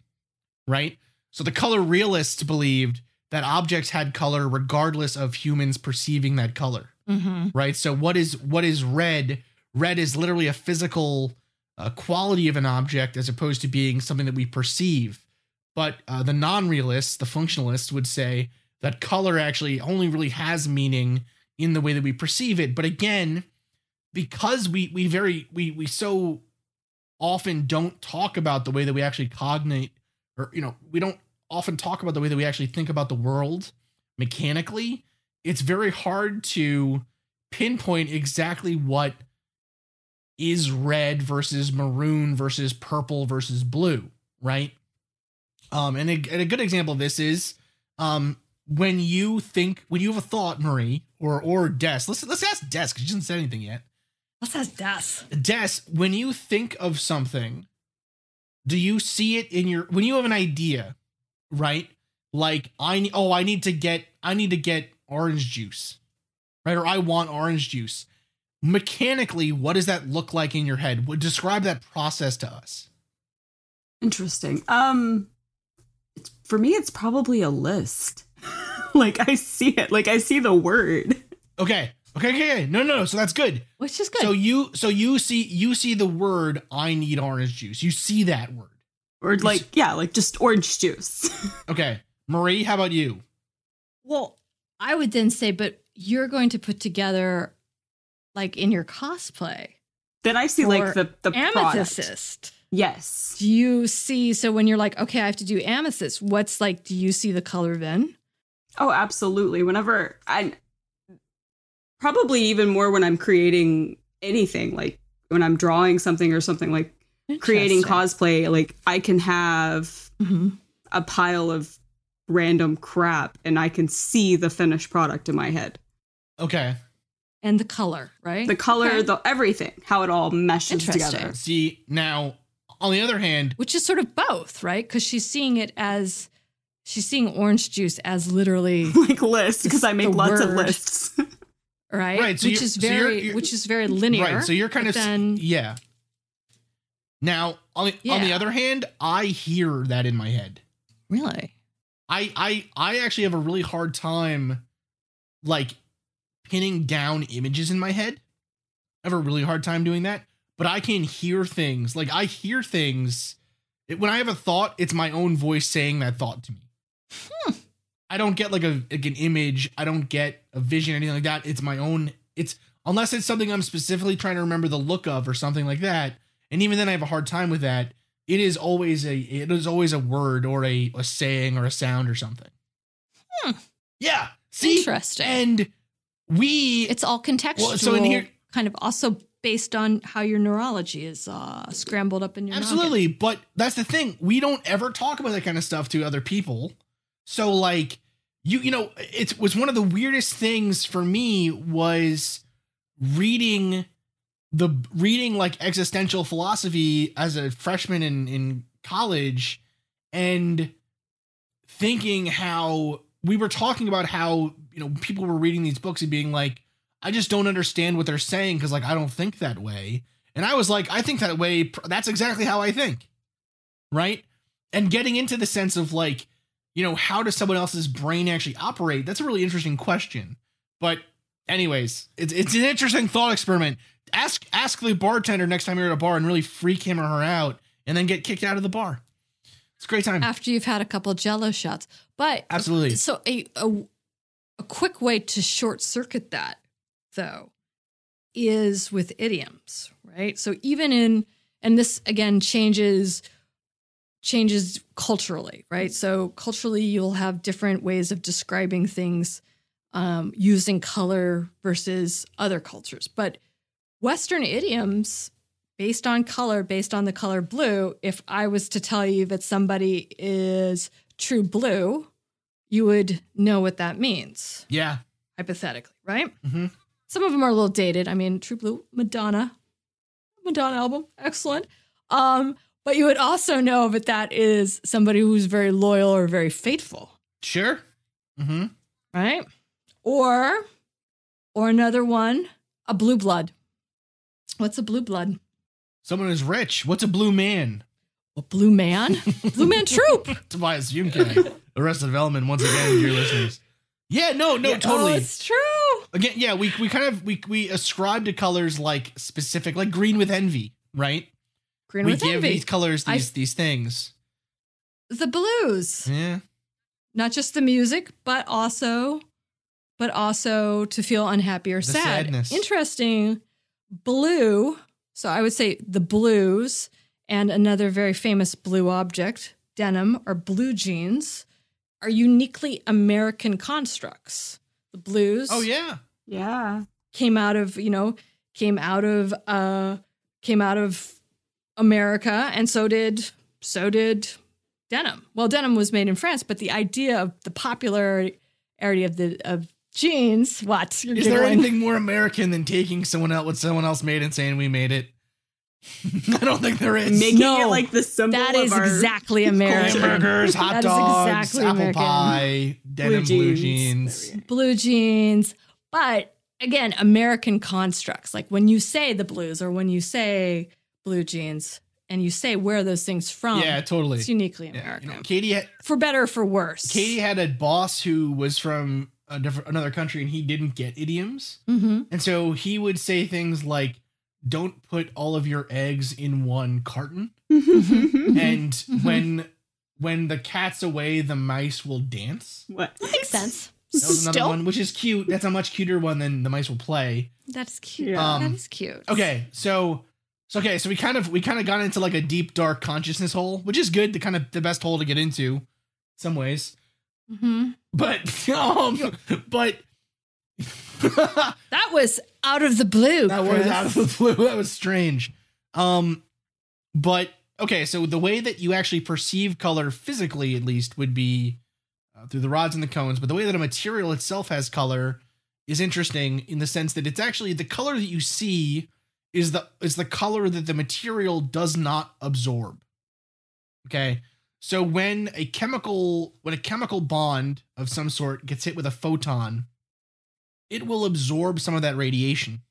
right? So the color realists believed that objects had color regardless of humans perceiving that color, Mm-hmm. right? So what is what is red? Red is literally a physical uh, quality of an object as opposed to being something that we perceive. But uh, the non-realists, the functionalists, would say that color actually only really has meaning in the way that we perceive it. But again, because we we very we we so often don't talk about the way that we actually cognate or you know, we don't often talk about the way that we actually think about the world mechanically. It's very hard to pinpoint exactly what is red versus maroon versus purple versus blue, right? Um, and a, and a good example of this is um, when you think when you have a thought, Marie or or Des. Let's let's ask Des because she hasn't said anything yet. Let's ask Des, Des, when you think of something, do you see it in your when you have an idea, right? Like I oh I need to get I need to get orange juice, right? Or I want orange juice. Mechanically, what does that look like in your head? Would describe that process to us. Interesting. Um, it's, for me, it's probably a list. like I see it. Like I see the word. Okay. Okay, okay, okay. No, no, no. So that's good. Which is good. So you so you see you see the word I need orange juice. You see that word. Or like, yeah, like just orange juice. Okay. Marie, how about you? well, I would then say, but you're going to put together, like in your cosplay, then I see like the the product. amethyst. Yes. Do you see? So when you're like, okay, I have to do amethyst. What's like? Do you see the color then? Oh, absolutely. Whenever I probably even more when I'm creating anything, like when I'm drawing something or something like creating cosplay, like I can have Mhm. a pile of random crap and I can see the finished product in my head. Okay. and the color, right? The color, Okay. the everything, how it all meshes together. See, now on the other hand, which is sort of both, right? Because she's seeing it as she's seeing orange juice as literally like lists because I make The lots of lists. right, Right, so which you're- is so you're- very you're- which is very linear. right? So you're kind of then yeah. Now on the on the other hand, I hear that in my head. really I I I actually have a really hard time like pinning down images in my head. I have a really hard time doing that, but I can hear things. Like I hear things it- when I have a thought, it's my own voice saying that thought to me. Hmm. I don't get like a like an image, I don't get a vision anything like that. It's my own it's unless it's something I'm specifically trying to remember the look of or something like that. And even then I have a hard time with that it is always a it is always a word or a, a saying or a sound or something. Hmm. Yeah. See? interesting. And we it's all contextual. Well, so in here- kind of also based on how your neurology is uh, scrambled up in your noggin. absolutely, but that's the thing. We don't ever talk about that kind of stuff to other people. So like you you know, it was one of the weirdest things for me was reading the reading like existential philosophy as a freshman in in college and thinking how we were talking about how you know people were reading these books and being like i just don't understand what they're saying because like i don't think that way. And i was like i think that way that's exactly how i think. Right? And getting into the sense of like you know how does someone else's brain actually operate? That's a really interesting question. But anyways it's, it's an interesting thought experiment ask ask the bartender next time you're at a bar and really freak him or her out and then get kicked out of the bar it's a great time after you've had a couple jello shots. But Absolutely. So a, a a quick way to short circuit that though is with idioms, right? So even in and this again changes changes culturally, right? So culturally you'll have different ways of describing things um, using color versus other cultures. But Western idioms based on color, based on the color blue, if I was to tell you that somebody is true blue, you would know what that means, yeah hypothetically, right? Mhm. Some of them are a little dated. I mean, True Blue, Madonna, Madonna album, excellent. Um, but you would also know that that is somebody who's very loyal or very faithful, sure mm-hmm right? Or, or another one, a blue blood. What's a blue blood? someone who's rich what's a blue man A blue man, blue man troop. tobias Funke, arrested development once again dear listeners yeah no no Yeah, oh, totally Oh, it's true. again yeah we, we kind of we, we ascribe to colors like specific like green with envy right Green we with give envy. these colors I- these these things the blues, yeah not just the music, but also, but also to feel unhappy or The sad. sadness. Interesting. Blue. So I would say the blues and another very famous blue object, denim or blue jeans, are uniquely American constructs. The blues Oh yeah. Yeah. came out of, you know, came out of uh came out of America and so did so did denim. Well, denim was made in France, but the idea of the popularity of the of jeans, what? You're Is there anything more American than taking someone else what someone else made and saying we made it? I don't think there is. Making No, it like the symbol That of is our exactly American. Hamburgers, hot That is dogs, exactly apple American. pie, denim blue jeans. jeans. Blue jeans. But again, American constructs. Like when you say the blues or when you say blue jeans and you say where are those things from, Yeah, totally. it's uniquely Yeah, American. you know, Katie had, for better or for worse. Katie had a boss who was from a different another country and he didn't get idioms. hmm And so he would say things like don't put all of your eggs in one carton Mm-hmm. and when when the cat's away the mice will dance. what? Makes sense. That was another Still, one which is cute. That's a much cuter one than the mice will play. that's cute. Yeah. Um, that is cute. Okay, so so okay, so we kind of we kind of got into like a deep dark consciousness hole, which is good, the kind of the best hole to get into some ways. Hmm But um but That was out of the blue. that was out of the blue. That was strange. Um but okay, so the way that you actually perceive color physically at least would be uh, through the rods and the cones, but the way that a material itself has color is interesting in the sense that it's actually the color that you see is the is the color that the material does not absorb. Okay? So when a chemical when a chemical bond of some sort gets hit with a photon, it will absorb some of that radiation.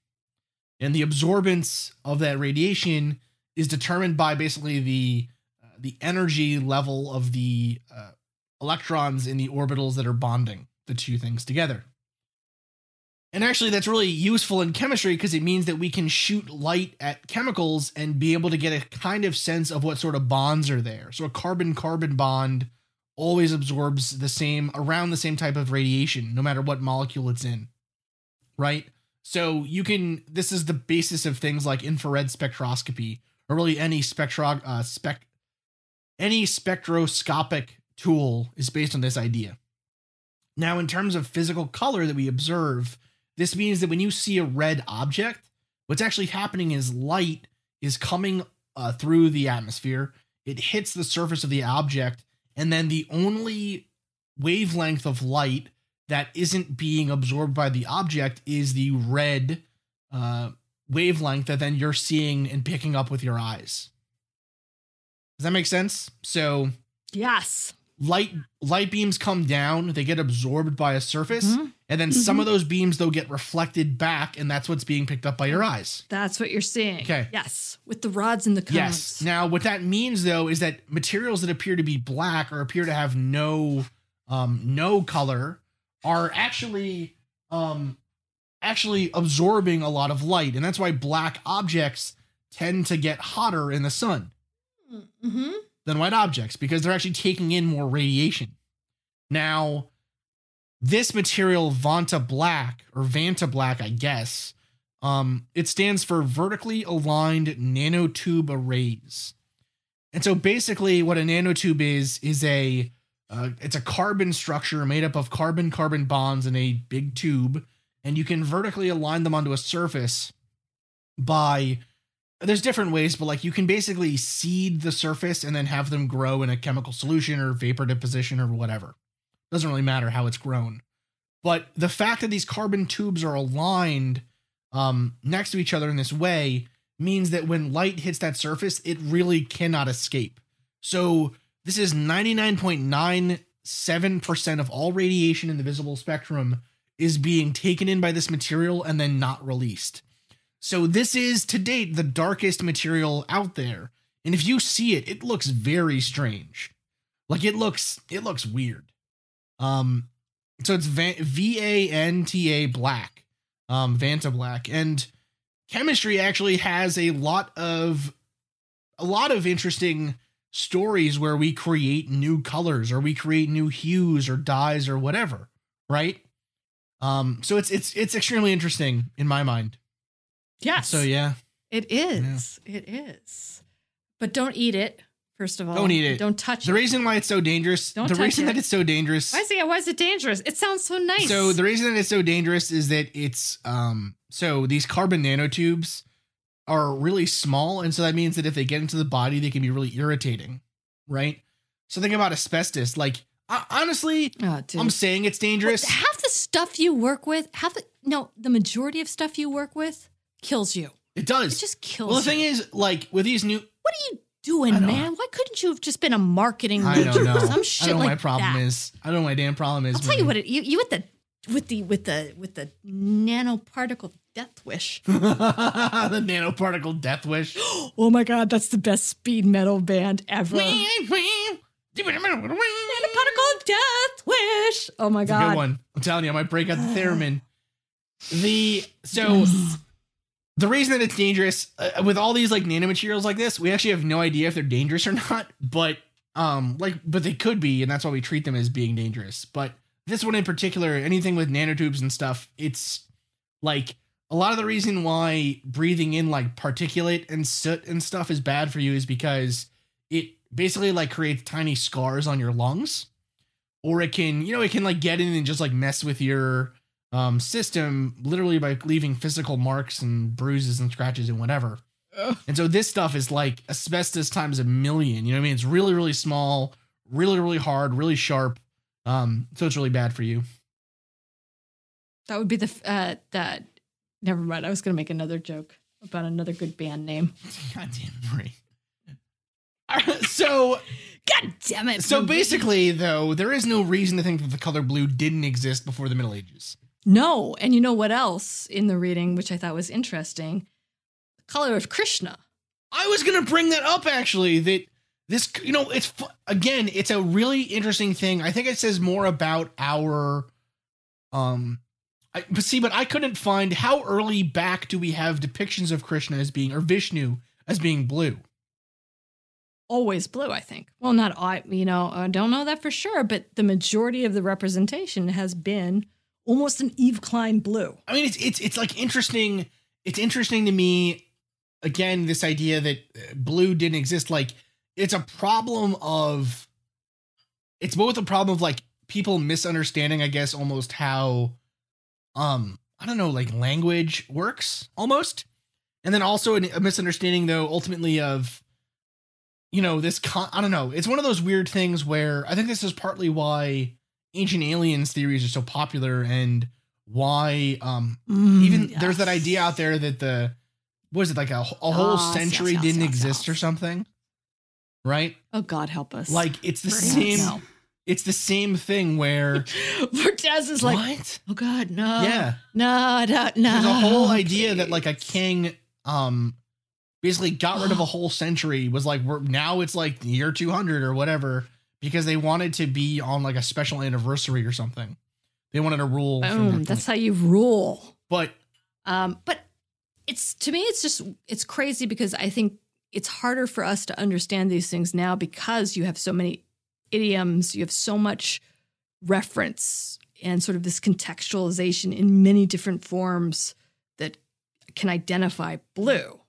And the absorbance of that radiation is determined by basically the uh, the energy level of the uh, electrons in the orbitals that are bonding the two things together. And actually, that's really useful in chemistry because it means that we can shoot light at chemicals and be able to get a kind of sense of what sort of bonds are there. So, a carbon carbon bond always absorbs the same, around the same type of radiation, no matter what molecule it's in. Right? So, you can, this is the basis of things like infrared spectroscopy, or really any spectro, uh, spec, any spectroscopic tool is based on this idea. Now, in terms of physical color that we observe, this means that when you see a red object, what's actually happening is light is coming uh, through the atmosphere. It hits the surface of the object, and then the only wavelength of light that isn't being absorbed by the object is the red uh, wavelength that then you're seeing and picking up with your eyes. Does that make sense? So Yes. light light beams come down, they get absorbed by a surface, Mhm. And then some of those beams they'll get reflected back, and that's what's being picked up by your eyes. That's what you're seeing. Okay. Yes. With the rods and the cones. Yes. Now, what that means though is that materials that appear to be black or appear to have no um no color are actually um actually absorbing a lot of light, and that's why black objects tend to get hotter in the sun Mm-hmm. than white objects because they're actually taking in more radiation. Now, this material Vanta Black or Vanta Black, I guess, um, it stands for vertically aligned nanotube arrays. And so basically what a nanotube is is a uh, it's a carbon structure made up of carbon carbon bonds in a big tube and you can vertically align them onto a surface by there's different ways, but like you can basically seed the surface and then have them grow in a chemical solution or vapor deposition or whatever. Doesn't really matter how it's grown. But the fact that these carbon tubes are aligned um, next to each other in this way means that when light hits that surface, it really cannot escape. So this is 99.97% of all radiation in the visible spectrum is being taken in by this material and then not released. So this is to date the darkest material out there. And if you see it, it looks very strange. Like it looks it looks weird. Um so it's V A N T A black. Um Vanta black and chemistry actually has a lot of a lot of interesting stories where we create new colors or we create new hues or dyes or whatever, right? Um so it's it's it's extremely interesting in my mind. Yes. So yeah. It is. It is. But don't eat it. First of all, Don't eat it. Don't touch The it. The reason why it's so dangerous, Don't the touch reason it. that it's so dangerous. Why is it? Why is it dangerous? It sounds so nice. So the reason that it's so dangerous is that it's um so these carbon nanotubes are really small and so that means that if they get into the body they can be really irritating, right? So think about asbestos like uh, honestly, oh. I'm saying it's dangerous. half the stuff you work with, half the no, the majority of stuff you work with kills you. It does. It just kills. Well, the thing you. is like with these new what are you doing, man? Why couldn't you have just been a marketing I don't know. or some I don't know like my problem that? is. I don't know my damn problem is. I'll tell you what it you, you with the with the with the with the nanoparticle death wish. the nanoparticle death wish. oh my god, that's the best speed metal band ever. Nanoparticle death wish. Oh my It's a god. good one. I'm telling you, I might break out the theremin. The so the reason that it's dangerous uh, with all these like nanomaterials like this, we actually have no idea if they're dangerous or not. But um, like, but they could be, and that's why we treat them as being dangerous. But this one in particular, anything with nanotubes and stuff, it's like a lot of the reason why breathing in like particulate and soot and stuff is bad for you is because it basically like creates tiny scars on your lungs or it can you know it can like get in and just like mess with your um system literally by leaving physical marks and bruises and scratches and whatever and so this stuff is like asbestos times a million you know what i mean it's really really small really really hard really sharp um so it's really bad for you That would be the uh that never mind. I was gonna make another joke about another good band name. god damn Marie. so God damn it. so basically though there is no reason to think that the color blue didn't exist before the middle ages No, and you know what else in the reading, which I thought was interesting? The color of Krishna. I was gonna bring that up actually. That this, you know, it's again, it's a really interesting thing. I think it says more about our, um, I, but see, but I couldn't find how early back do we have depictions of Krishna as being or Vishnu as being blue. Always blue, I think. Well, not I, you know, I don't know that for sure, but the majority of the representation has been almost an Yves Klein blue. I mean, it's it's it's like interesting. It's interesting to me. Again, this idea that uh, blue didn't exist, like it's a problem of. It's both a problem of like people misunderstanding, I guess, almost how, um, I don't know, like language works almost, and then also a misunderstanding though ultimately of, you know, this con. I don't know. It's one of those weird things where I think this is partly why ancient aliens theories are so popular and why um even there's that idea out there that the was it like a, a whole Yes, century yes, yes, didn't yes, exist yes. or something right Oh God, help us! like it's the Please. same it's the same thing where Cortez is like, what oh God, no, yeah no, no, no. there's a whole idea that like a king um basically got rid of a whole century was like we're now it's like year 200 or whatever because they wanted to be on like a special anniversary or something they wanted to rule boom. That's how you rule. but Um, but it's to me, it's just it's crazy because I think it's harder for us to understand these things now because you have so many idioms, you have so much reference and sort of this contextualization in many different forms that can identify blue,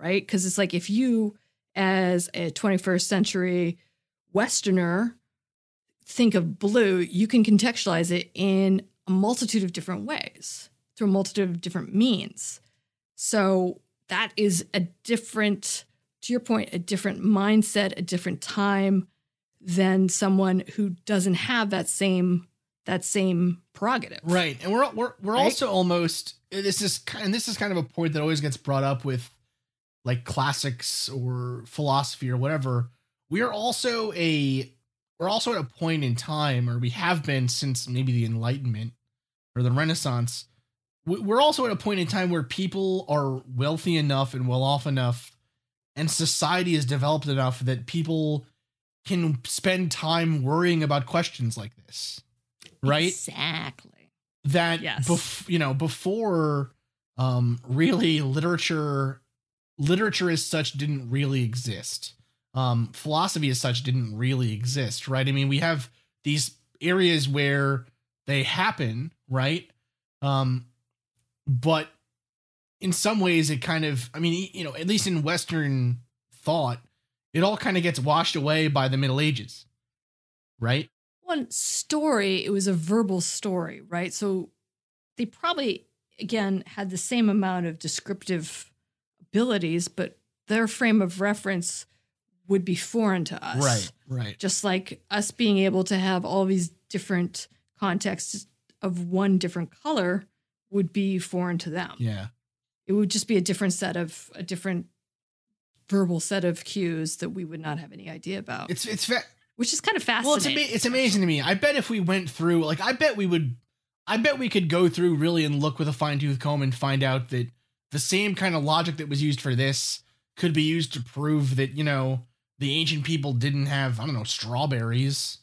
right? Because it's like if you, as a 21st century Westerner, think of blue, you can contextualize it in a multitude of different ways through a multitude of different means. So that is a different, to your point, a different mindset, a different time than someone who doesn't have that same that same prerogative. Right, and we're we're we're Right? also almost this is kind and this is kind of a point that always gets brought up with like classics or philosophy or whatever. We are also a we're also at a point in time, or we have been since maybe the Enlightenment or the Renaissance. we- We're also at a point in time where people are wealthy enough and well off enough, and society is developed enough that people can spend time worrying about questions like this, right? Exactly. that Yes. bef- you know before um really literature literature as such didn't really exist um philosophy as such didn't really exist right i mean we have these areas where they happen right um but in some ways it kind of i mean you know at least in western thought it all kind of gets washed away by the Middle Ages, right? One story, it was a verbal story, right? So they probably, again, had the same amount of descriptive abilities, but their frame of reference would be foreign to us. Right, right. Just like us being able to have all these different contexts of one different color would be foreign to them. Yeah. It would just be a different set of, a different verbal set of cues that we would not have any idea about, It's it's fa- which is kind of fascinating. well, it's ama- it's amazing to me. I bet if we went through, like, I bet we would, I bet we could go through really and look with a fine tooth comb and find out that the same kind of logic that was used for this could be used to prove that you know the ancient people didn't have I don't know strawberries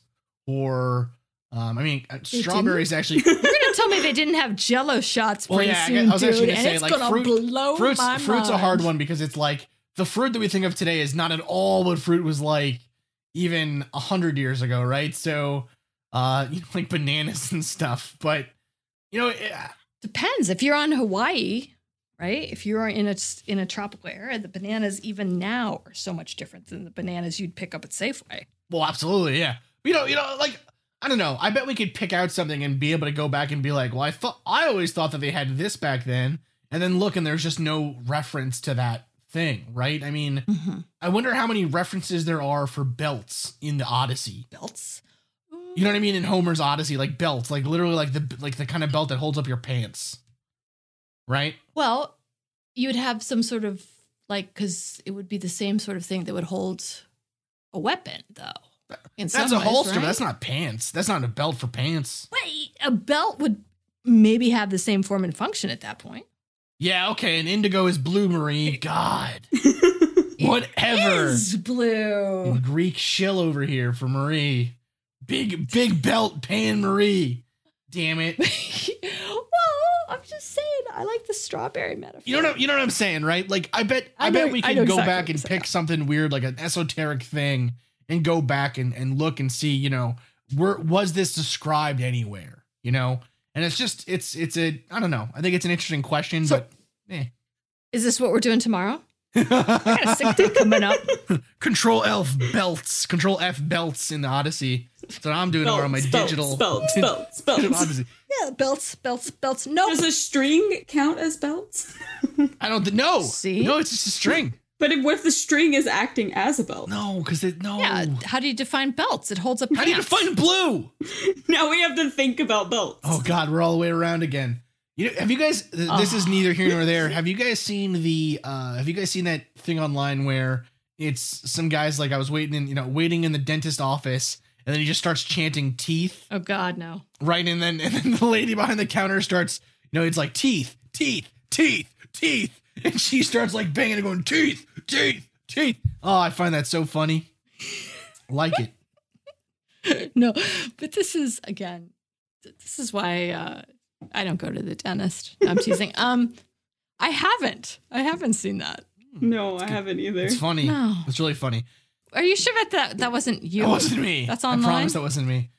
or um I mean uh, strawberries actually You're gonna tell me they didn't have Jello shots Well, pretty yeah, I soon, I was actually dude, gonna and say, it's like, gonna fruit- blow fruits fruit's a hard one because it's like the fruit that we think of today is not at all what fruit was like even a hundred years ago, right? So, uh, you know, like bananas and stuff. But you know, it, Depends. If you're on Hawaii, right? If you're in a in a tropical area, the bananas even now are so much different than the bananas you'd pick up at Safeway. well, absolutely, yeah. You know, you know, like I don't know. I bet we could pick out something and be able to go back and be like, well, I thought I always thought that they had this back then, and then look, and there's just no reference to that thing, right? I mean, mm-hmm. I wonder how many references there are for belts in the Odyssey. Belts. You know what I mean? In Homer's Odyssey, like belts, like literally like the like the kind of belt that holds up your pants. Right? Well, you'd have some sort of like because it would be the same sort of thing that would hold a weapon, though. In That's some a ways, holster. right? That's not pants. That's not a belt for pants. Wait, a belt would maybe have the same form and function at that point. Yeah, okay. And indigo is blue, Marie. God. Whatever. Is blue. In Greek shill over here for Marie. Big big belt pan Marie. Damn it. well, I'm just saying, I like the strawberry metaphor. You know what I- you know what I'm saying, right? Like I bet I, I bet know- we I could go exactly back and you're pick something weird like an esoteric thing and go back and, and look and see, you know, where was this described anywhere? You know? And it's just it's it's a I don't know. I think it's an interesting question, So- but eh. Is this what we're doing tomorrow? I got a sick day coming up. Control F belts. Control F belts in the Odyssey. That's what I'm doing tomorrow on my Belts, digital belts, belts, digital belts. Odyssey. Yeah, belts, belts, belts. Nope. Does a string count as belts? I don't th- no. See? No, it's just a string. But if, what if the string is acting as a belt? No, because it no. Yeah. How do you define belts? It holds up. How do you pants. define blue? Now we have to think about belts. Oh God, we're all the way around again. You know, have you guys? th- This is neither here nor there. Have you guys seen the? uh Have you guys seen that thing online where it's some guys like I was waiting in, you know, waiting in the dentist office, and then he just starts chanting teeth, Oh God, no. right? And then and then the lady behind the counter starts, you know, it's like teeth, teeth, teeth, teeth, and she starts like banging and going teeth, teeth, teeth. Oh, I find that so funny. Like it. No, but this is again. This is why uh, I don't go to the dentist. I'm teasing. Um, I haven't. I haven't seen that. No, I haven't either. It's funny. No. It's really funny. Are you sure that that, that wasn't you? That wasn't me. That's I online. promise that wasn't me.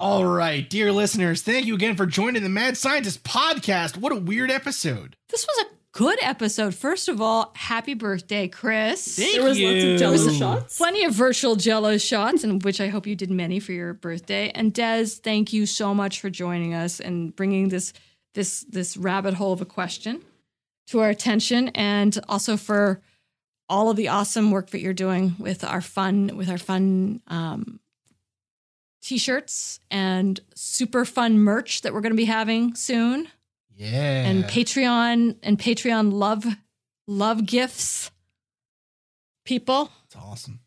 All right, dear listeners, thank you again for joining the Mad Scientist podcast. What a weird episode. This was a good episode. First of all, happy birthday, Chris. Thank there was lots of jello you. shots. Plenty of virtual jello shots, and which I hope you did many for your birthday. And Des, thank you so much for joining us and bringing this this this rabbit hole of a question to our attention, and also for all of the awesome work that you're doing with our fun with our fun um, t-shirts and super fun merch that we're going to be having soon Yeah. and Patreon and Patreon love love gifts. People, It's awesome.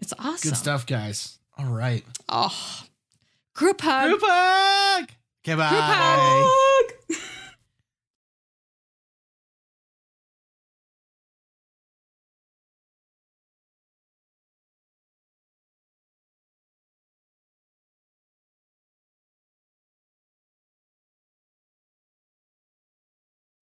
it's awesome. Good stuff, guys. All right. Oh, group hug. Group hug. Goodbye. Group hug.